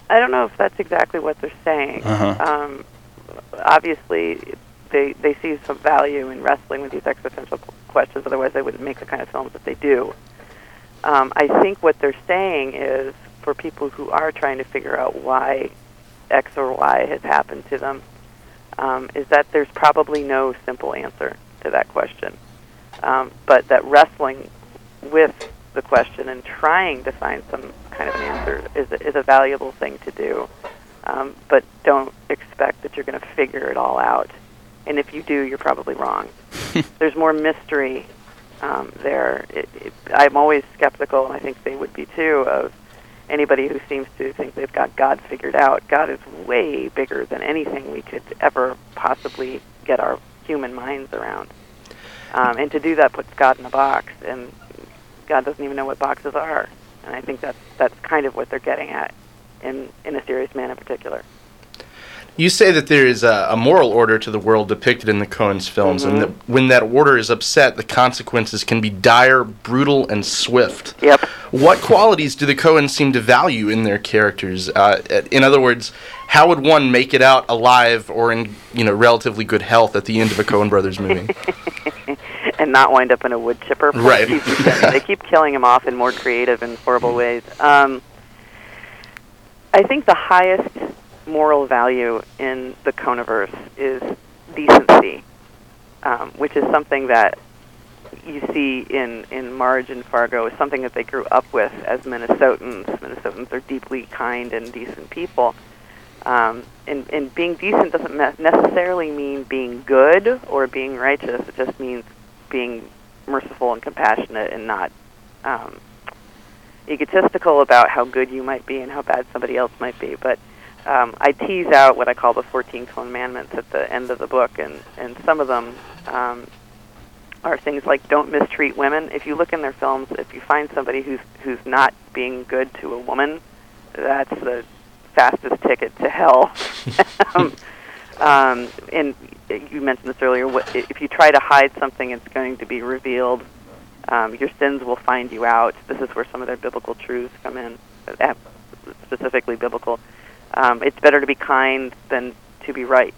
Speaker 6: I don't know if that's exactly what they're saying.
Speaker 5: Uh-huh.
Speaker 6: Um, obviously, they they see some value in wrestling with these existential questions. Otherwise, they wouldn't make the kind of films that they do. Um, I think what they're saying is for people who are trying to figure out why X or Y has happened to them, um, is that there's probably no simple answer to that question. Um, but that wrestling with the question and trying to find some kind of an answer is is a valuable thing to do. Um, but don't expect that you're going to figure it all out. And if you do, you're probably wrong. There's more mystery um, there. It, it, I'm always skeptical, and I think they would be too, of anybody who seems to think they've got God figured out. God is way bigger than anything we could ever possibly get our human minds around. Um, and to do that puts God in a box, and God doesn't even know what boxes are. And I think that's that's kind of what they're getting at in in a serious man in particular.
Speaker 4: You say that there is a, a moral order to the world depicted in the Coens films, and that when that order is upset, the consequences can be dire, brutal, and swift.
Speaker 6: Yep.
Speaker 4: What qualities do the Coens seem to value in their characters? Uh, in other words, how would one make it out alive or in you know relatively good health at the end of a Coen Brothers movie?
Speaker 6: and not wind up in a wood chipper.
Speaker 4: Right.
Speaker 6: They keep killing him off in more creative and horrible ways. Um, I think the highest moral value in the Coeniverse is decency, um, which is something that you see in, in Marge and Fargo is something that they grew up with as Minnesotans. Minnesotans are deeply kind and decent people. Um, and, and being decent doesn't me- necessarily mean being good or being righteous. It just means being merciful and compassionate and not um, egotistical about how good you might be and how bad somebody else might be. But um, I tease out what I call the 14 commandments at the end of the book, and, and some of them um, are things like don't mistreat women. If you look in their films, if you find somebody who's who's not being good to a woman, that's the fastest ticket to hell. um, um, and you mentioned this earlier. What, if you try to hide something, it's going to be revealed. Um, your sins will find you out. This is where some of their biblical truths come in, uh, specifically biblical. Um, it's better to be kind than to be right,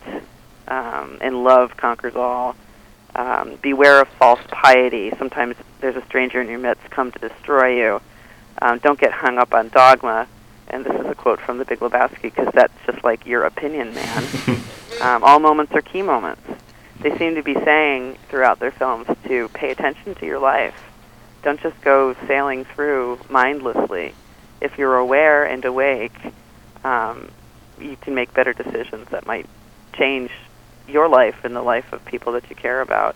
Speaker 6: um, and love conquers all. Um, beware of false piety. Sometimes there's a stranger in your midst come to destroy you. Um, don't get hung up on dogma. And this is a quote from The Big Lebowski because that's just like your opinion, man. um, all moments are key moments. They seem to be saying throughout their films to pay attention to your life. Don't just go sailing through mindlessly. If you're aware and awake, um, you can make better decisions that might change your life and the life of people that you care about.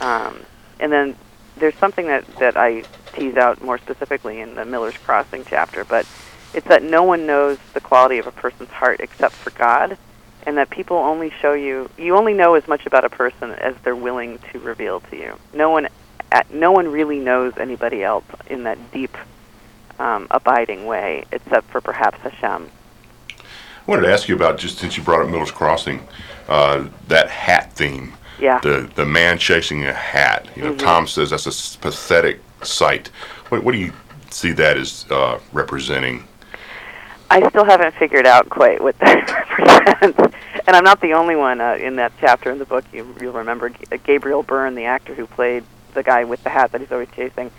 Speaker 6: Um, and then there's something that, that I tease out more specifically in the Miller's Crossing chapter, but it's that no one knows the quality of a person's heart except for God, and that people only show you you only know as much about a person as they're willing to reveal to you. No one at, no one really knows anybody else in that deep, um, abiding way, except for perhaps Hashem.
Speaker 2: I wanted to ask you about just since you brought up Miller's Crossing, uh, that hat theme.
Speaker 6: Yeah.
Speaker 2: The the man chasing a hat. You know,
Speaker 6: Mhm.
Speaker 2: Tom says that's a pathetic sight. What, what do you see that as uh, representing?
Speaker 6: I still haven't figured out quite what that represents, and I'm not the only one uh, in that chapter in the book. You, you'll remember G- uh, Gabriel Byrne, the actor who played the guy with the hat that he's always chasing,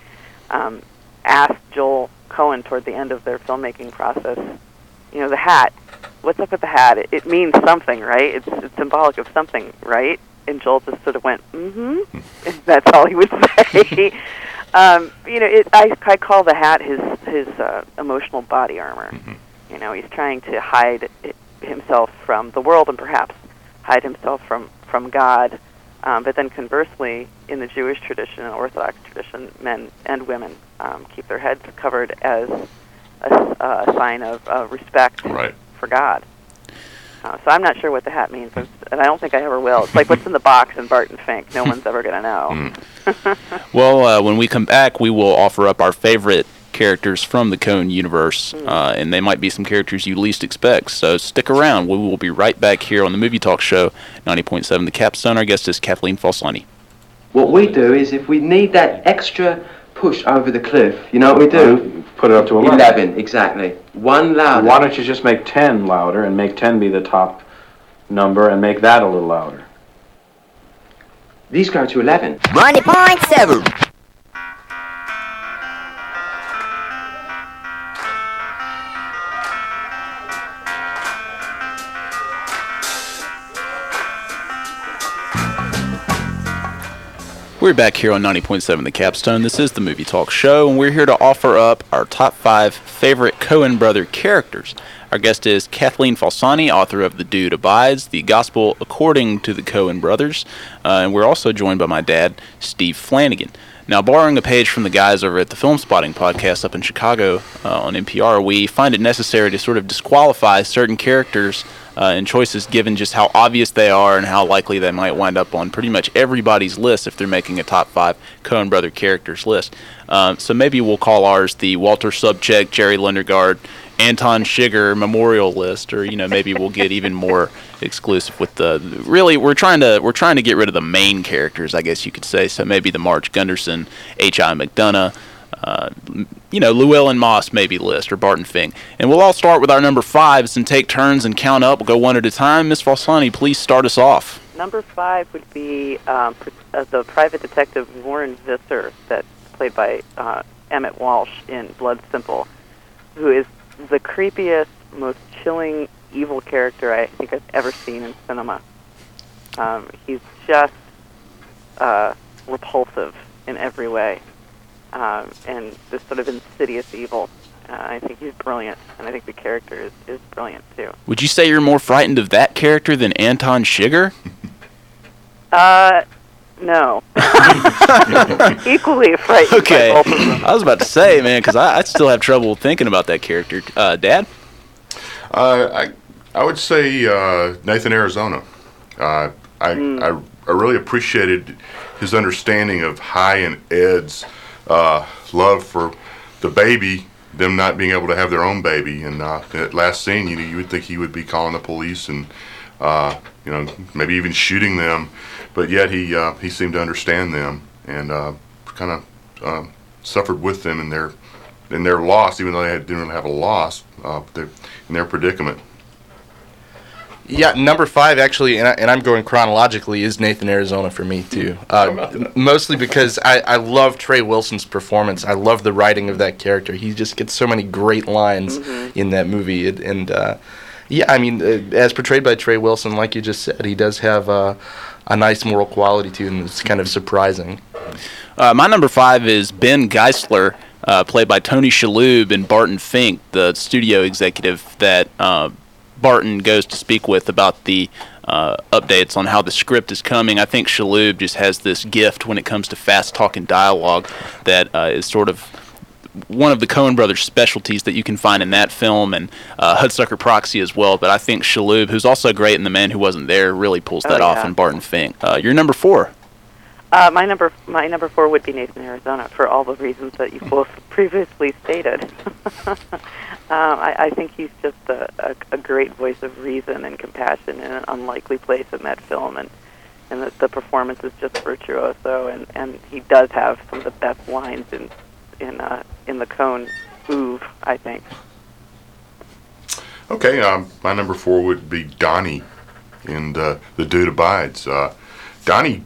Speaker 6: um, asked Joel Coen toward the end of their filmmaking process, you know, the hat. What's up with the hat? It, it means something, right? It's, it's symbolic of something, right? And Joel just sort of went, "Mm-hmm." That's all he would say. um, you know, it, I, I call the hat his his uh, emotional body armor. You know, he's trying to hide himself from the world and perhaps hide himself from from God. Um, but then conversely, in the Jewish tradition and Orthodox tradition, men and women um, keep their heads covered as a, uh, a sign of uh, respect
Speaker 2: Right.
Speaker 6: for God. Uh, so I'm not sure what the hat means, and I don't think I ever will. It's like what's in the box in Barton Fink. No one's ever going to know.
Speaker 5: Well, uh, when we come back, we will offer up our favorite characters from the Coen universe, uh, and they might be some characters you least expect. So stick around. We will be right back here on the Movie Talk Show, 90.7 The Capstone. Our guest is Kathleen Falsani.
Speaker 7: What we do is if we need that extra push over the cliff, you know what we do?
Speaker 8: Put it up to 11.
Speaker 7: 11, exactly. One louder.
Speaker 8: Why don't you just make 10 louder and make 10 be the top number and make that a little louder?
Speaker 7: These go to 11.
Speaker 9: 90.7.
Speaker 5: We're back here on 90.7 The Capstone. This is the Movie Talk Show, and we're here to offer up our top five favorite Coen brother characters. Our guest is Kathleen Falsani, author of The Dude Abides, The Gospel According to the Coen Brothers, uh, and we're also joined by my dad, Steve Flanagan. Now, borrowing a page from the guys over at the Film Spotting podcast up in Chicago uh, on NPR, we find it necessary to sort of disqualify certain characters uh, and choices given just how obvious they are and how likely they might wind up on pretty much everybody's list if they're making a top five Coen Brother characters list. Um, so maybe we'll call ours the Walter Sobchak, Jerry Lundegaard, Anton Chigurh memorial list, or you know maybe we'll get even more exclusive with the. Really, we're trying to we're trying to get rid of the main characters, I guess you could say. So maybe the Marge Gunderson, H. I. McDunnough. Uh, you know, Llewellyn Moss maybe list or Barton Fink. And we'll all start with our number fives and take turns and count up. We'll go one at a time. Miss Falsani, please start us off.
Speaker 6: Number five would be um, uh, the private detective Warren Visser, that's played by uh, Emmett Walsh in Blood Simple, who is the creepiest, most chilling, evil character I think I've ever seen in cinema. Um, he's just uh, repulsive in every way, um, and this sort of insidious evil. Uh, I think he's brilliant, and I think the character is, is brilliant too.
Speaker 5: Would you say you're more frightened of that character than Anton Chigurh?
Speaker 6: Uh, no. Equally frightened
Speaker 5: Okay.
Speaker 6: by both of them.
Speaker 5: I was about to say, man, because I, I still have trouble thinking about that character. Uh, Dad?
Speaker 2: Uh, I I would say uh, Nathan Arizona. Uh, I, I I really appreciated his understanding of Hi and Ed's uh, love for the baby, them not being able to have their own baby. And uh, that last scene, you know, you would think he would be calling the police and uh, you know maybe even shooting them, but yet he uh, he seemed to understand them and uh, kind of um suffered with them in their in their loss, even though they didn't really have a loss uh, in their predicament.
Speaker 4: Yeah, number five actually, and, I, and I'm going chronologically, is Nathan Arizona for me too. Uh, mostly because I, I love Trey Wilson's performance. I love the writing of that character. He just gets so many great lines in that movie, and, and uh, yeah, I mean, uh, as portrayed by Trey Wilson, like you just said, he does have uh, a nice moral quality to him. It's kind of surprising.
Speaker 5: Uh, my number five is Ben Geisler, uh, played by Tony Shalhoub and Barton Fink, the studio executive that uh, Barton goes to speak with about the uh, updates on how the script is coming. I think Shalhoub just has this gift when it comes to fast talking dialogue that uh, is sort of one of the Coen brothers' specialties that you can find in that film and uh, Hudsucker Proxy as well. But I think Shalhoub, who's also great in The Man Who Wasn't There, really pulls
Speaker 6: Oh,
Speaker 5: that off in Barton Fink. Uh, you're number four.
Speaker 6: Uh, my number my number four would be Nathan Arizona for all the reasons that you both previously stated. um, I, I think he's just a, a, a great voice of reason and compassion in an unlikely place in that film, and and the, the performance is just virtuoso, and, and he does have some of the best lines in in uh, in the Coen oeuvre, I think.
Speaker 2: Okay, um, my number four would be Donnie in uh, The Dude Abides. Uh, Donnie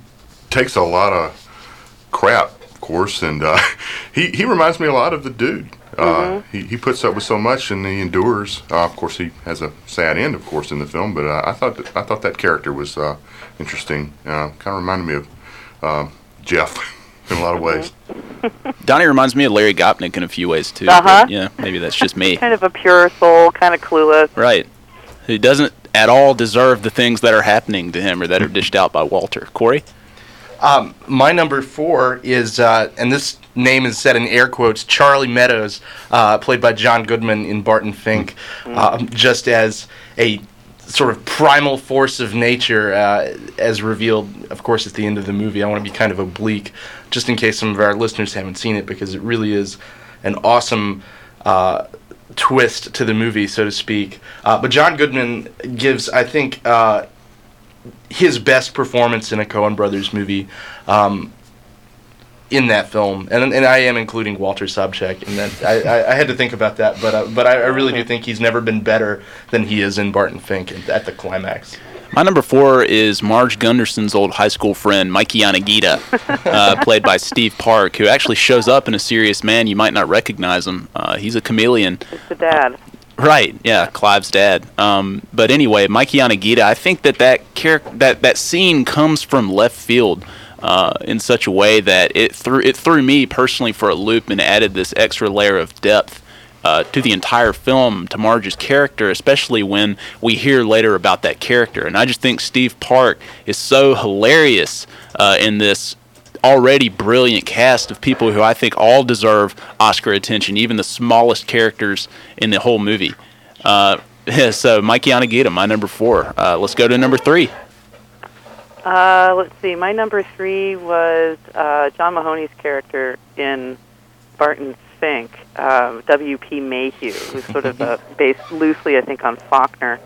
Speaker 2: takes a lot of crap, of course, and uh, he, he reminds me a lot of the dude. Uh, he, he puts up with so much and he endures. Uh, of course, he has a sad end, of course, in the film. But uh, I thought that, I thought that character was uh, interesting. Uh, kind of reminded me of uh, Jeff in a lot of ways.
Speaker 5: Donnie reminds me of Larry Gopnik in a few ways too.
Speaker 6: Uh-huh.
Speaker 5: but, Yeah, maybe that's just me.
Speaker 6: Kind of a pure soul, kind of clueless.
Speaker 5: Right. He doesn't at all deserve the things that are happening to him or that are dished out by Walter. Corey?
Speaker 4: Um, my number four is, uh, and this name is said in air quotes, Charlie Meadows, uh, played by John Goodman in Barton Fink, um, just as a sort of primal force of nature, uh, as revealed, of course, at the end of the movie. I want to be kind of oblique, just in case some of our listeners haven't seen it, because it really is an awesome. Uh, twist to the movie, so to speak. Uh, but John Goodman gives, I think, uh, his best performance in a Coen Brothers movie um, in that film, and and I am including Walter Sobchak in that. I, I, I had to think about that, but uh, but I, I really do think he's never been better than he is in Barton Fink at, at the climax.
Speaker 5: My number four is Marge Gunderson's old high school friend, Mikey Yanagita, uh, played by Steve Park, who actually shows up in A Serious Man. You might not recognize him. Uh, he's a chameleon.
Speaker 6: It's the dad.
Speaker 5: Right, yeah, Clive's dad. Um, but anyway, Mikey Yanagita, I think that that, char- that that scene comes from left field uh, in such a way that it threw it threw me personally for a loop and added this extra layer of depth uh, to the entire film to Marge's character, especially when we hear later about that character. And I just think Steve Park is so hilarious uh, in this already brilliant cast of people who I think all deserve Oscar attention, even the smallest characters in the whole movie. Uh, so Mike Yanagita, my number four. Uh, let's go to number three.
Speaker 6: Uh, let's see. My number three was uh, John Mahoney's character in Barton Fink, um, W.P. Mayhew, who's sort of based loosely, I think, on Faulkner.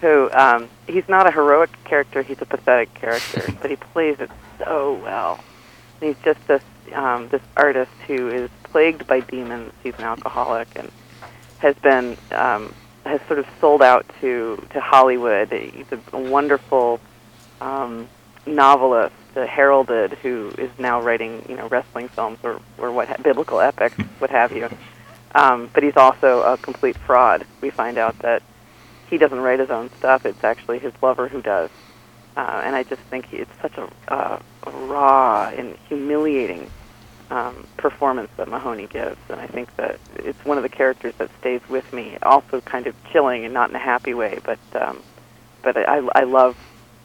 Speaker 6: Who um, he's not a heroic character; he's a pathetic character, but he plays it so well. He's just this um, this artist who is plagued by demons. He's an alcoholic and has been um, has sort of sold out to to Hollywood. He's a wonderful um, novelist, uh, heralded, who is now writing, you know, wrestling films or, or what ha- biblical epics, what have you. Um, but he's also a complete fraud. We find out that he doesn't write his own stuff; it's actually his lover who does. Uh, and I just think it's such a, uh, a raw and humiliating um, performance that Mahoney gives, and I think that it's one of the characters that stays with me. Also, kind of chilling and not in a happy way, but um, but I, I love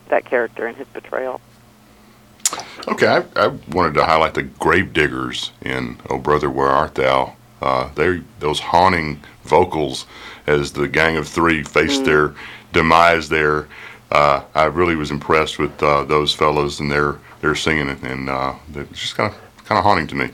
Speaker 6: that character and his betrayal.
Speaker 2: Okay, I, I wanted to highlight the Gravediggers in "Oh Brother, Where Art Thou." Uh, they those haunting vocals as the gang of three faced their demise there. Uh, I really was impressed with uh, those fellows and their their singing, it, and uh, it's just kind of kind of haunting to me.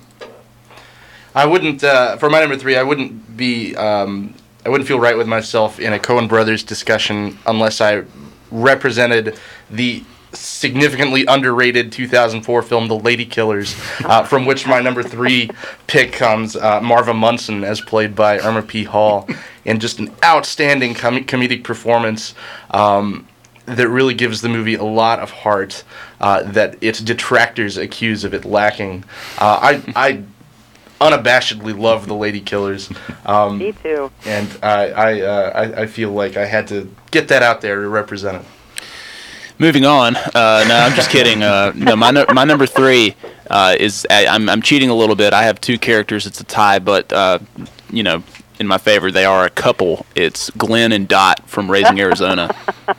Speaker 4: I wouldn't, uh, for my number three, I wouldn't be, um, I wouldn't feel right with myself in a Coen Brothers discussion unless I represented the significantly underrated 2004 film The Lady Killers, uh, from which my number three pick comes, uh, Marva Munson, as played by Irma P. Hall. and just an outstanding com- comedic performance. Um, that really gives the movie a lot of heart uh, that its detractors accuse of it lacking. Uh, I, I unabashedly love the Lady Killers. Um,
Speaker 6: Me too.
Speaker 4: and I I, uh, I I feel like I had to get that out there to represent it.
Speaker 5: Moving on. Uh, no, I'm just kidding. Uh, no, my nu- my number three uh, is I, I'm I'm cheating a little bit. I have two characters. It's a tie, but uh, you know, in my favor, they are a couple. It's Glenn and Dot from Raising Arizona.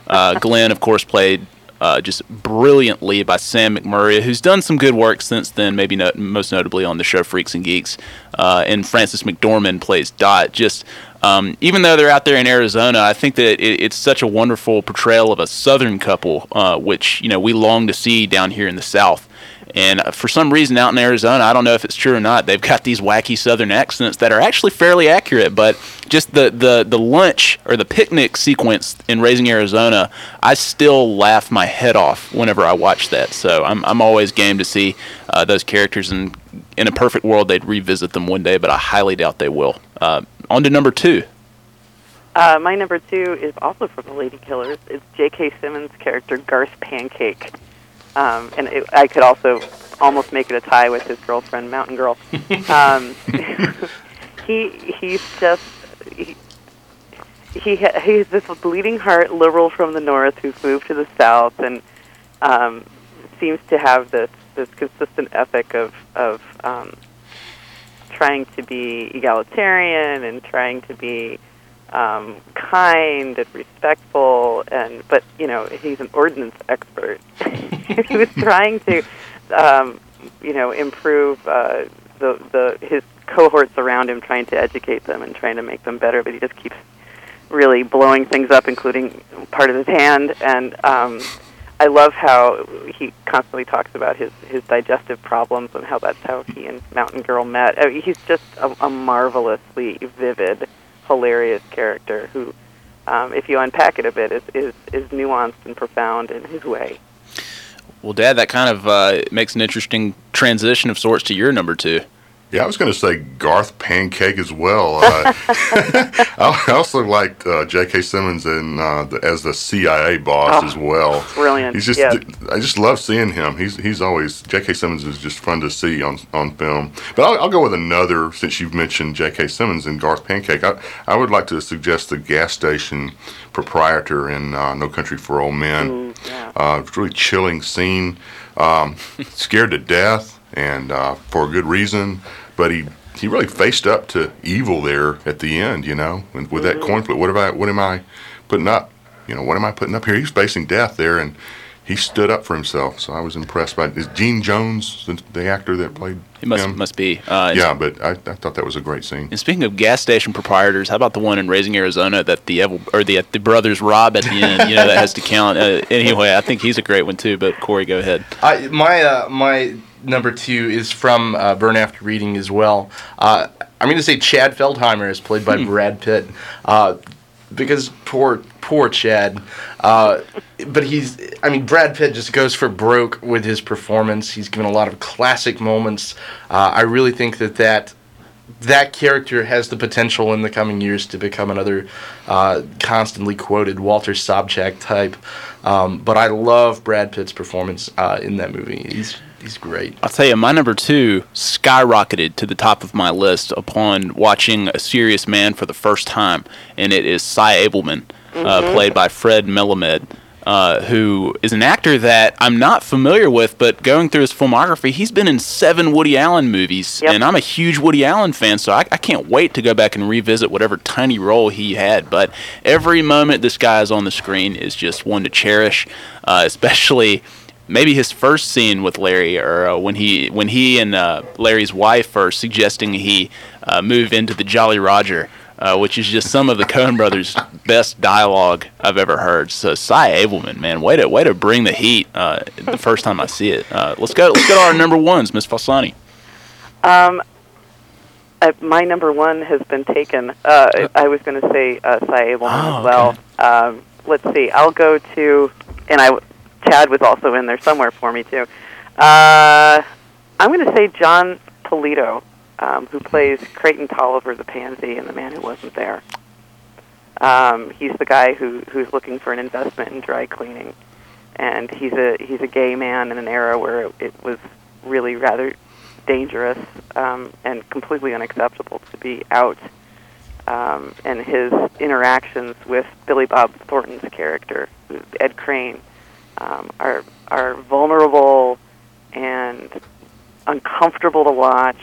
Speaker 5: Uh, Glenn, of course, played. Uh, just brilliantly by Sam McMurray, who's done some good work since then, maybe no, most notably on the show Freaks and Geeks. Uh, and Frances McDormand plays Dot. Just um, even though they're out there in Arizona, I think that it, it's such a wonderful portrayal of a Southern couple, uh, which you know we long to see down here in the South. And for some reason, out in Arizona, I don't know if it's true or not, they've got these wacky Southern accents that are actually fairly accurate. But just the the the lunch or the picnic sequence in Raising Arizona, I still laugh my head off whenever I watch that. So I'm I'm always game to see uh, those characters, and in a perfect world, they'd revisit them one day, but I highly doubt they will. Uh, on to number two.
Speaker 6: Uh, my number two is also from the Lady Killers. It's J.K. Simmons' character Garth Pancake, um, and it, I could also almost make it a tie with his girlfriend Mountain Girl. um, he he's just he, he ha- he's this bleeding heart liberal from the north who's moved to the south and um, seems to have this this consistent ethic of of um, trying to be egalitarian and trying to be um, kind and respectful, and but you know he's an ordnance expert who's trying to um, you know improve uh, the the his cohorts around him, trying to educate them and trying to make them better, but he just keeps really blowing things up, including part of his hand. And um, I love how he constantly talks about his his digestive problems and how that's how he and Mountain Girl met. I mean, he's just a, a marvelously vivid, hilarious character who, um, if you unpack it a bit, is, is is nuanced and profound in his way.
Speaker 5: Well, Dad, that kind of uh, makes an interesting transition of sorts to your number two.
Speaker 2: Yeah, I was going to say Garth Pancake as well. Uh, I also liked uh, J.K. Simmons in, uh, the, as the CIA boss
Speaker 6: Oh,
Speaker 2: as well.
Speaker 6: brilliant,
Speaker 2: He's just,
Speaker 6: yes.
Speaker 2: I just love seeing him. He's he's always J.K. Simmons is just fun to see on on film. But I'll, I'll go with another since you've mentioned J.K. Simmons and Garth Pancake. I, I would like to suggest the gas station proprietor in uh, No Country for Old Men. Uh, it's really chilling scene. Um, scared to death, and uh, for a good reason. But he he really faced up to evil there at the end. You know, and with that coin flip, what am I what am I putting up? You know, what am I putting up here? He's facing death there, and he stood up for himself. So I was impressed by. Is Gene Jones the, the actor that played?
Speaker 5: It must
Speaker 2: him?
Speaker 5: must be. Uh,
Speaker 2: yeah, but I, I thought that was a great scene.
Speaker 5: And speaking of gas station proprietors, how about the one in Raising Arizona that the Evel, or the the brothers rob at the end? You know that has to count. Uh, anyway, I think he's a great one too. But Corey, go ahead.
Speaker 4: I my uh, my number two is from uh, Burn After Reading as well. Uh, I'm going to say Chad Feldheimer is played by Brad Pitt, uh, because poor poor Chad. Uh, but he's I mean Brad Pitt just goes for broke with his performance. He's given a lot of classic moments. Uh, I really think that that that character has the potential in the coming years to become another uh, constantly quoted Walter Sobchak type. Um, but I love Brad Pitt's performance uh, in that movie. He's he's great.
Speaker 5: I'll tell you, my number two skyrocketed to the top of my list upon watching A Serious Man for the first time, and it is Cy Abelman, uh,
Speaker 10: Mhm.
Speaker 5: played by Fred Melamed, uh, who is an actor that I'm not familiar with, but going through his filmography, he's been in seven Woody Allen movies, and I'm a huge Woody Allen fan, so I, I can't wait to go back and revisit whatever tiny role he had. But every moment this guy is on the screen is just one to cherish, uh, especially maybe his first scene with Larry, or uh, when he when he and uh, Larry's wife are suggesting he uh, move into the Jolly Roger, uh, which is just some of the Coen Brothers' best dialogue I've ever heard. So Cy Abelman, man, way to way to bring the heat uh, the first time I see it. Uh, let's go let's go to our number ones, Miss Falsani.
Speaker 6: Um, my number one has been taken. Uh, I, was going to say uh, Cy Abelman
Speaker 5: Oh,
Speaker 6: as well. Um, let's see. I'll go to, and I, Chad was also in there somewhere for me too. Uh, I'm going to say Jon Polito, um, who plays Creighton Tolliver, the pansy, and the man who wasn't there. Um, he's the guy who who's looking for an investment in dry cleaning, and he's a he's a gay man in an era where it, it was really rather dangerous um, and completely unacceptable to be out. Um, and his interactions with Billy Bob Thornton's character, Ed Crane, um, are are vulnerable and uncomfortable to watch,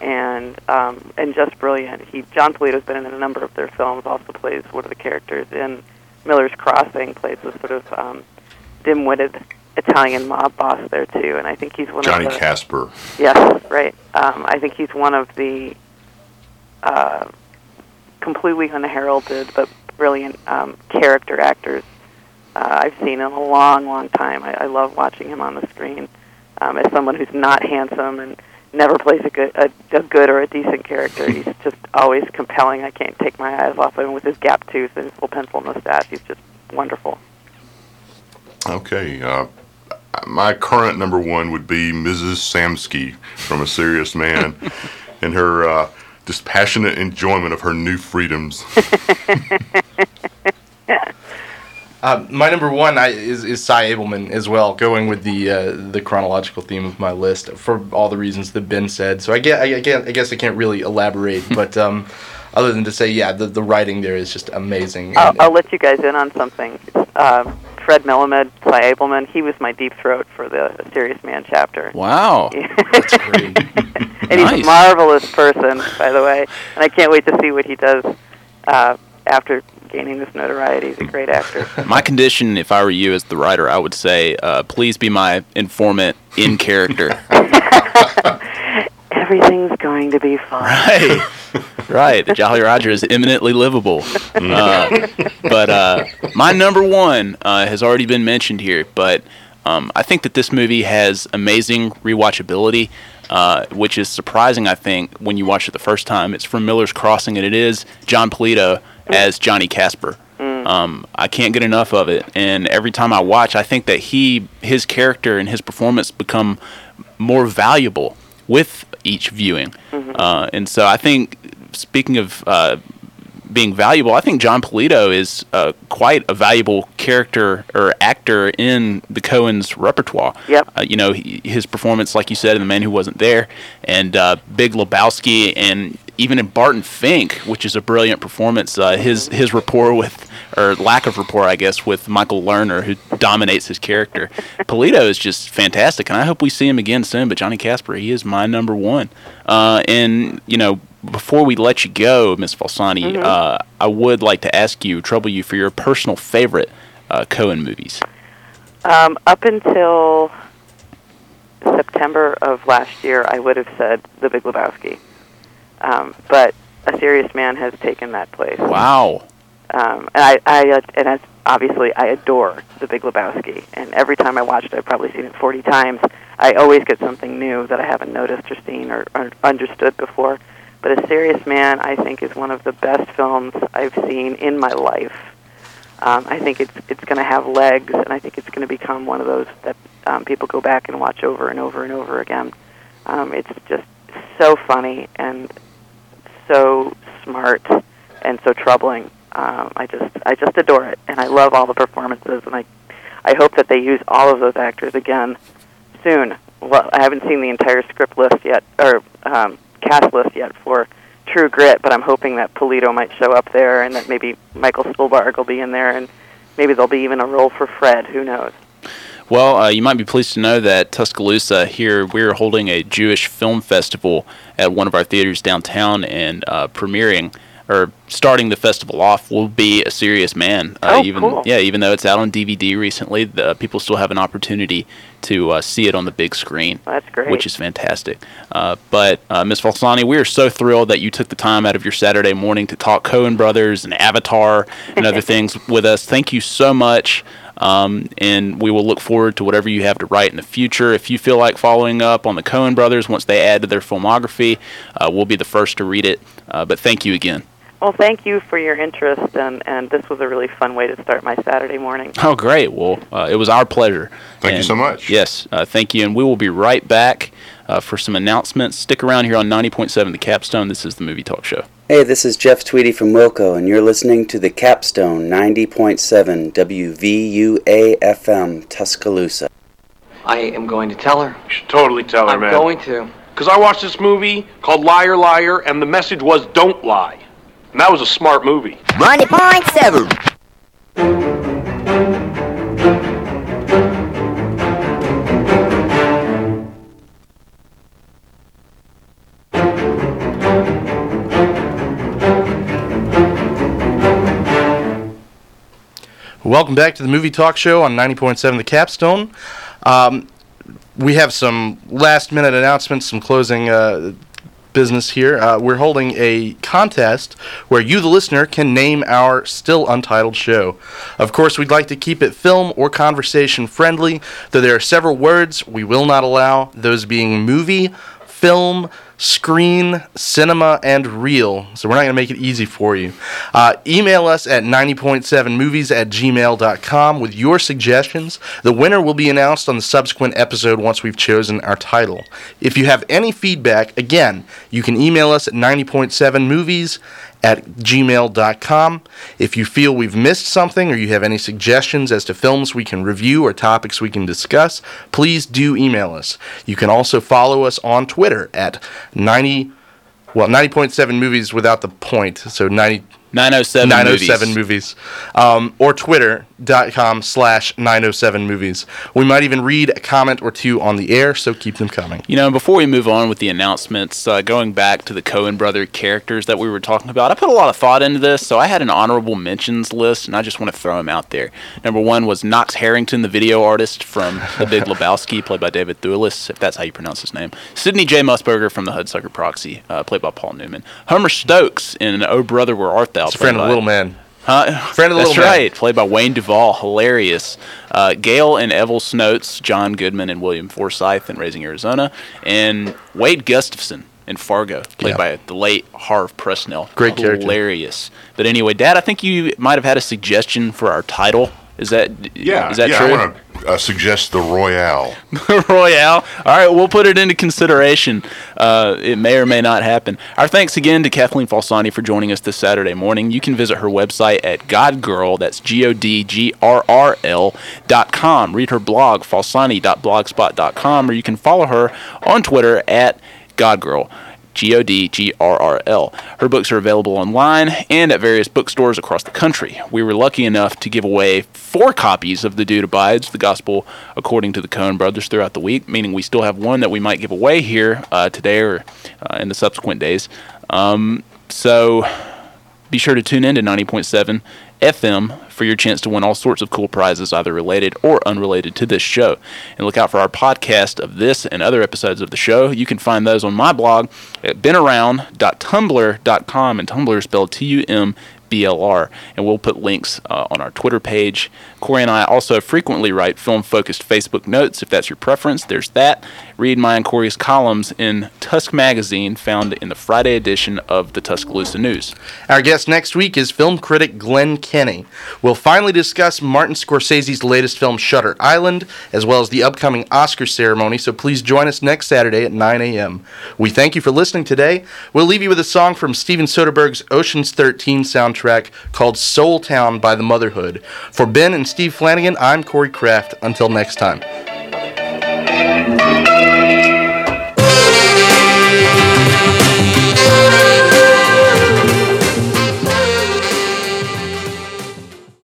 Speaker 6: and um, and just brilliant. He Jon Polito's been in a number of their films. Also plays one of the characters in Miller's Crossing. Plays a sort of um, dim-witted Italian mob boss there too, and I think he's one
Speaker 2: Johnny
Speaker 6: of the
Speaker 2: Casper.
Speaker 6: Yes, right. Um, I think he's one of the uh, completely unheralded but brilliant um, character actors uh, I've seen in a long, long time. I, I love watching him on the screen um, as someone who's not handsome and never plays a good, a, a good or a decent character. He's just always compelling. I can't take my eyes off him with his gap tooth and his little pencil mustache. He's just wonderful.
Speaker 2: Okay. Uh, my current number one would be Mrs. Samsky from A Serious Man and her uh, dispassionate enjoyment of her new freedoms.
Speaker 4: Uh, my number one I, is is Cy Abelman as well, going with the uh, the chronological theme of my list for all the reasons that Ben said. So I get I, I, can't, I guess I can't really elaborate, but um, other than to say, yeah, the the writing there is just amazing.
Speaker 6: I'll,
Speaker 4: And-
Speaker 6: I'll let you guys in on something. Uh, Fred Melamed, Cy Abelman, he was my deep throat for the Serious Man chapter.
Speaker 5: Wow.
Speaker 4: That's great.
Speaker 6: and he's a marvelous person, by the way. And I can't wait to see what he does uh, after gaining this notoriety. He's a great actor.
Speaker 5: My condition, if I were you as the writer, I would say, uh, please be my informant in character.
Speaker 6: Everything's going to be fine.
Speaker 5: right. Right. The Jolly Roger is eminently livable. Uh, but uh, my number one uh, has already been mentioned here, but um, I think that this movie has amazing rewatchability. Uh, which is surprising, I think, when you watch it the first time. It's from Miller's Crossing, and it is Jon Polito as Johnny Casper. Um, I can't get enough of it, and every time I watch, I think that he, his character, and his performance become more valuable with each viewing. Uh, and so I think, speaking of uh, being valuable, I think Jon Polito is uh, quite a valuable character or actor in the Coens' repertoire.
Speaker 6: Yep.
Speaker 5: Uh, you know, he, his performance, like you said, in The Man Who Wasn't There, and uh, Big Lebowski, and even in Barton Fink, which is a brilliant performance. Uh, his his rapport with, or lack of rapport, I guess, with Michael Lerner, who dominates his character. Polito is just fantastic, and I hope we see him again soon. But Johnny Casper, he is my number one. Uh, and you know, before we let you go, Miss Falsani, uh, I would like to ask you, trouble you for your personal favorite uh, Coen movies.
Speaker 6: Um, up until September of last year, I would have said The Big Lebowski. Um, but A Serious Man has taken that place.
Speaker 5: Wow.
Speaker 6: Um, and I, I uh, and as obviously I adore The Big Lebowski, and every time I watch it, I've probably seen it 40 times. I always get something new that I haven't noticed or seen or, or understood before. But A Serious Man, I think, is one of the best films I've seen in my life. Um, I think it's it's going to have legs, and I think it's going to become one of those that um, people go back and watch over and over and over again. Um, it's just so funny and so smart and so troubling. Um, I just I just adore it, and I love all the performances, and I I hope that they use all of those actors again soon. Well, I haven't seen the entire script list yet, or um, cast list yet for True Grit, but I'm hoping that Polito might show up there, and that maybe Michael Stuhlbarg will be in there, and maybe there'll be even a role for Fred. Who knows?
Speaker 5: Well, uh, you might be pleased to know that Tuscaloosa here we're holding a Jewish film festival at one of our theaters downtown, and uh, premiering or starting the festival off will be a serious man. Uh,
Speaker 6: Oh,
Speaker 5: even
Speaker 6: cool.
Speaker 5: yeah, even though it's out on DVD recently, the people still have an opportunity to uh, see it on the big screen.
Speaker 6: That's great.
Speaker 5: Which is fantastic. Uh, but uh, Ms. Falsani, we are so thrilled that you took the time out of your Saturday morning to talk Coen Brothers and Avatar and other things with us. Thank you so much. Um, and we will look forward to whatever you have to write in the future. If you feel like following up on the Coen Brothers once they add to their filmography, uh, we'll be the first to read it. Uh, but thank you again.
Speaker 6: Well, thank you for your interest, and, and this was a really fun way to start my Saturday morning.
Speaker 5: Oh, great. Well, uh, it was our pleasure.
Speaker 2: Thank you so much.
Speaker 5: Yes, uh, thank you. And we will be right back uh, for some announcements. Stick around here on 90.7 The Capstone. This is the Movie Talk Show.
Speaker 10: Hey, this is Jeff Tweedy from Wilco, and you're listening to the Capstone 90.7 WVUA FM Tuscaloosa.
Speaker 11: I am going to tell her.
Speaker 12: You should totally tell her, man.
Speaker 11: I'm going to.
Speaker 12: Because I watched this movie called Liar Liar, and the message was don't lie. And that was a smart movie.
Speaker 9: 90.7.
Speaker 4: Welcome back to the Movie Talk Show on 90.7 The Capstone. Um, we have some last minute announcements, some closing uh, business here. Uh, we're holding a contest where you, the listener, can name our still untitled show. Of course, we'd like to keep it film or conversation friendly, though there are several words we will not allow, those being movie, film, screen, cinema, and reel. So we're not going to make it easy for you. Uh, email us at 90.7movies at gmail.com with your suggestions. The winner will be announced on the subsequent episode once we've chosen our title. If you have any feedback, again, you can email us at 90.7movies at gmail.com. If you feel we've missed something or you have any suggestions as to films we can review or topics we can discuss, please do email us. You can also follow us on Twitter at 90 well 90.7 movies without the point so 90
Speaker 5: 907
Speaker 4: 907
Speaker 5: movies.
Speaker 4: movies, um, or twitter.com slash 907 movies we might even read a comment or two on the air so keep them coming
Speaker 5: You know, before we move on with the announcements, uh, going back to the Coen brother characters that we were talking about, I put a lot of thought into this, so I had an honorable mentions list, and I just want to throw them out there. Number one was Knox Harrington, the video artist from The Big Lebowski, played by David Thewlis, if that's how you pronounce his name. Sidney J. Mussburger from The Hudsucker Proxy, uh, played by Paul Newman. Homer Stokes in Oh Brother, Where Art Thou?
Speaker 4: It's a friend of the little man
Speaker 5: Huh?
Speaker 4: Friend of the
Speaker 5: That's
Speaker 4: Little Man.
Speaker 5: right. Played by Wayne Duvall. Hilarious. Uh, Gale and Evelle Snoats, John Goodman and William Forsythe in Raising Arizona, and Wade Gustafson in Fargo, played
Speaker 4: Yeah.
Speaker 5: by the late Harve Presnell.
Speaker 4: Great character.
Speaker 5: Hilarious. But anyway, Dad, I think you might have had a suggestion for our title. Is that
Speaker 2: Yeah,
Speaker 5: Is that
Speaker 2: yeah.
Speaker 5: true?
Speaker 2: Uh, suggest the Royale.
Speaker 5: Royale. All right, we'll put it into consideration. Uh, it may or may not happen. Our thanks again to Kathleen Falsani for joining us this Saturday morning. You can visit her website at godgirl, that's G O D G R R L dot com. Read her blog, falsani.blogspot.com, or you can follow her on Twitter at godgirl. G O D G R R L. Her books are available online and at various bookstores across the country. We were lucky enough to give away four copies of The Dude Abides, the Gospel according to the Coen brothers, throughout the week, meaning we still have one that we might give away here uh, today or uh, in the subsequent days. Um, so be sure to tune in to 90.7 FM for your chance to win all sorts of cool prizes, either related or unrelated to this show. And look out for our podcast of this and other episodes of the show. You can find those on my blog at benaround.tumblr.com, and Tumblr is spelled T U M BLR, and we'll put links uh, on our Twitter page. Corey and I also frequently write film focused Facebook notes if that's your preference. There's that. Read my and Corey's columns in Tusk Magazine, found in the Friday edition of the Tuscaloosa News.
Speaker 4: Our guest next week is film critic Glenn Kenny. We'll finally discuss Martin Scorsese's latest film, Shutter Island, as well as the upcoming Oscar ceremony, so please join us next Saturday at 9 a.m. We thank you for listening today. We'll leave you with a song from Steven Soderbergh's Ocean's 13 soundtrack called Soul Town by the Motherhood. For Ben and Steve Flanagan, I'm Corey Kraft. Until next time.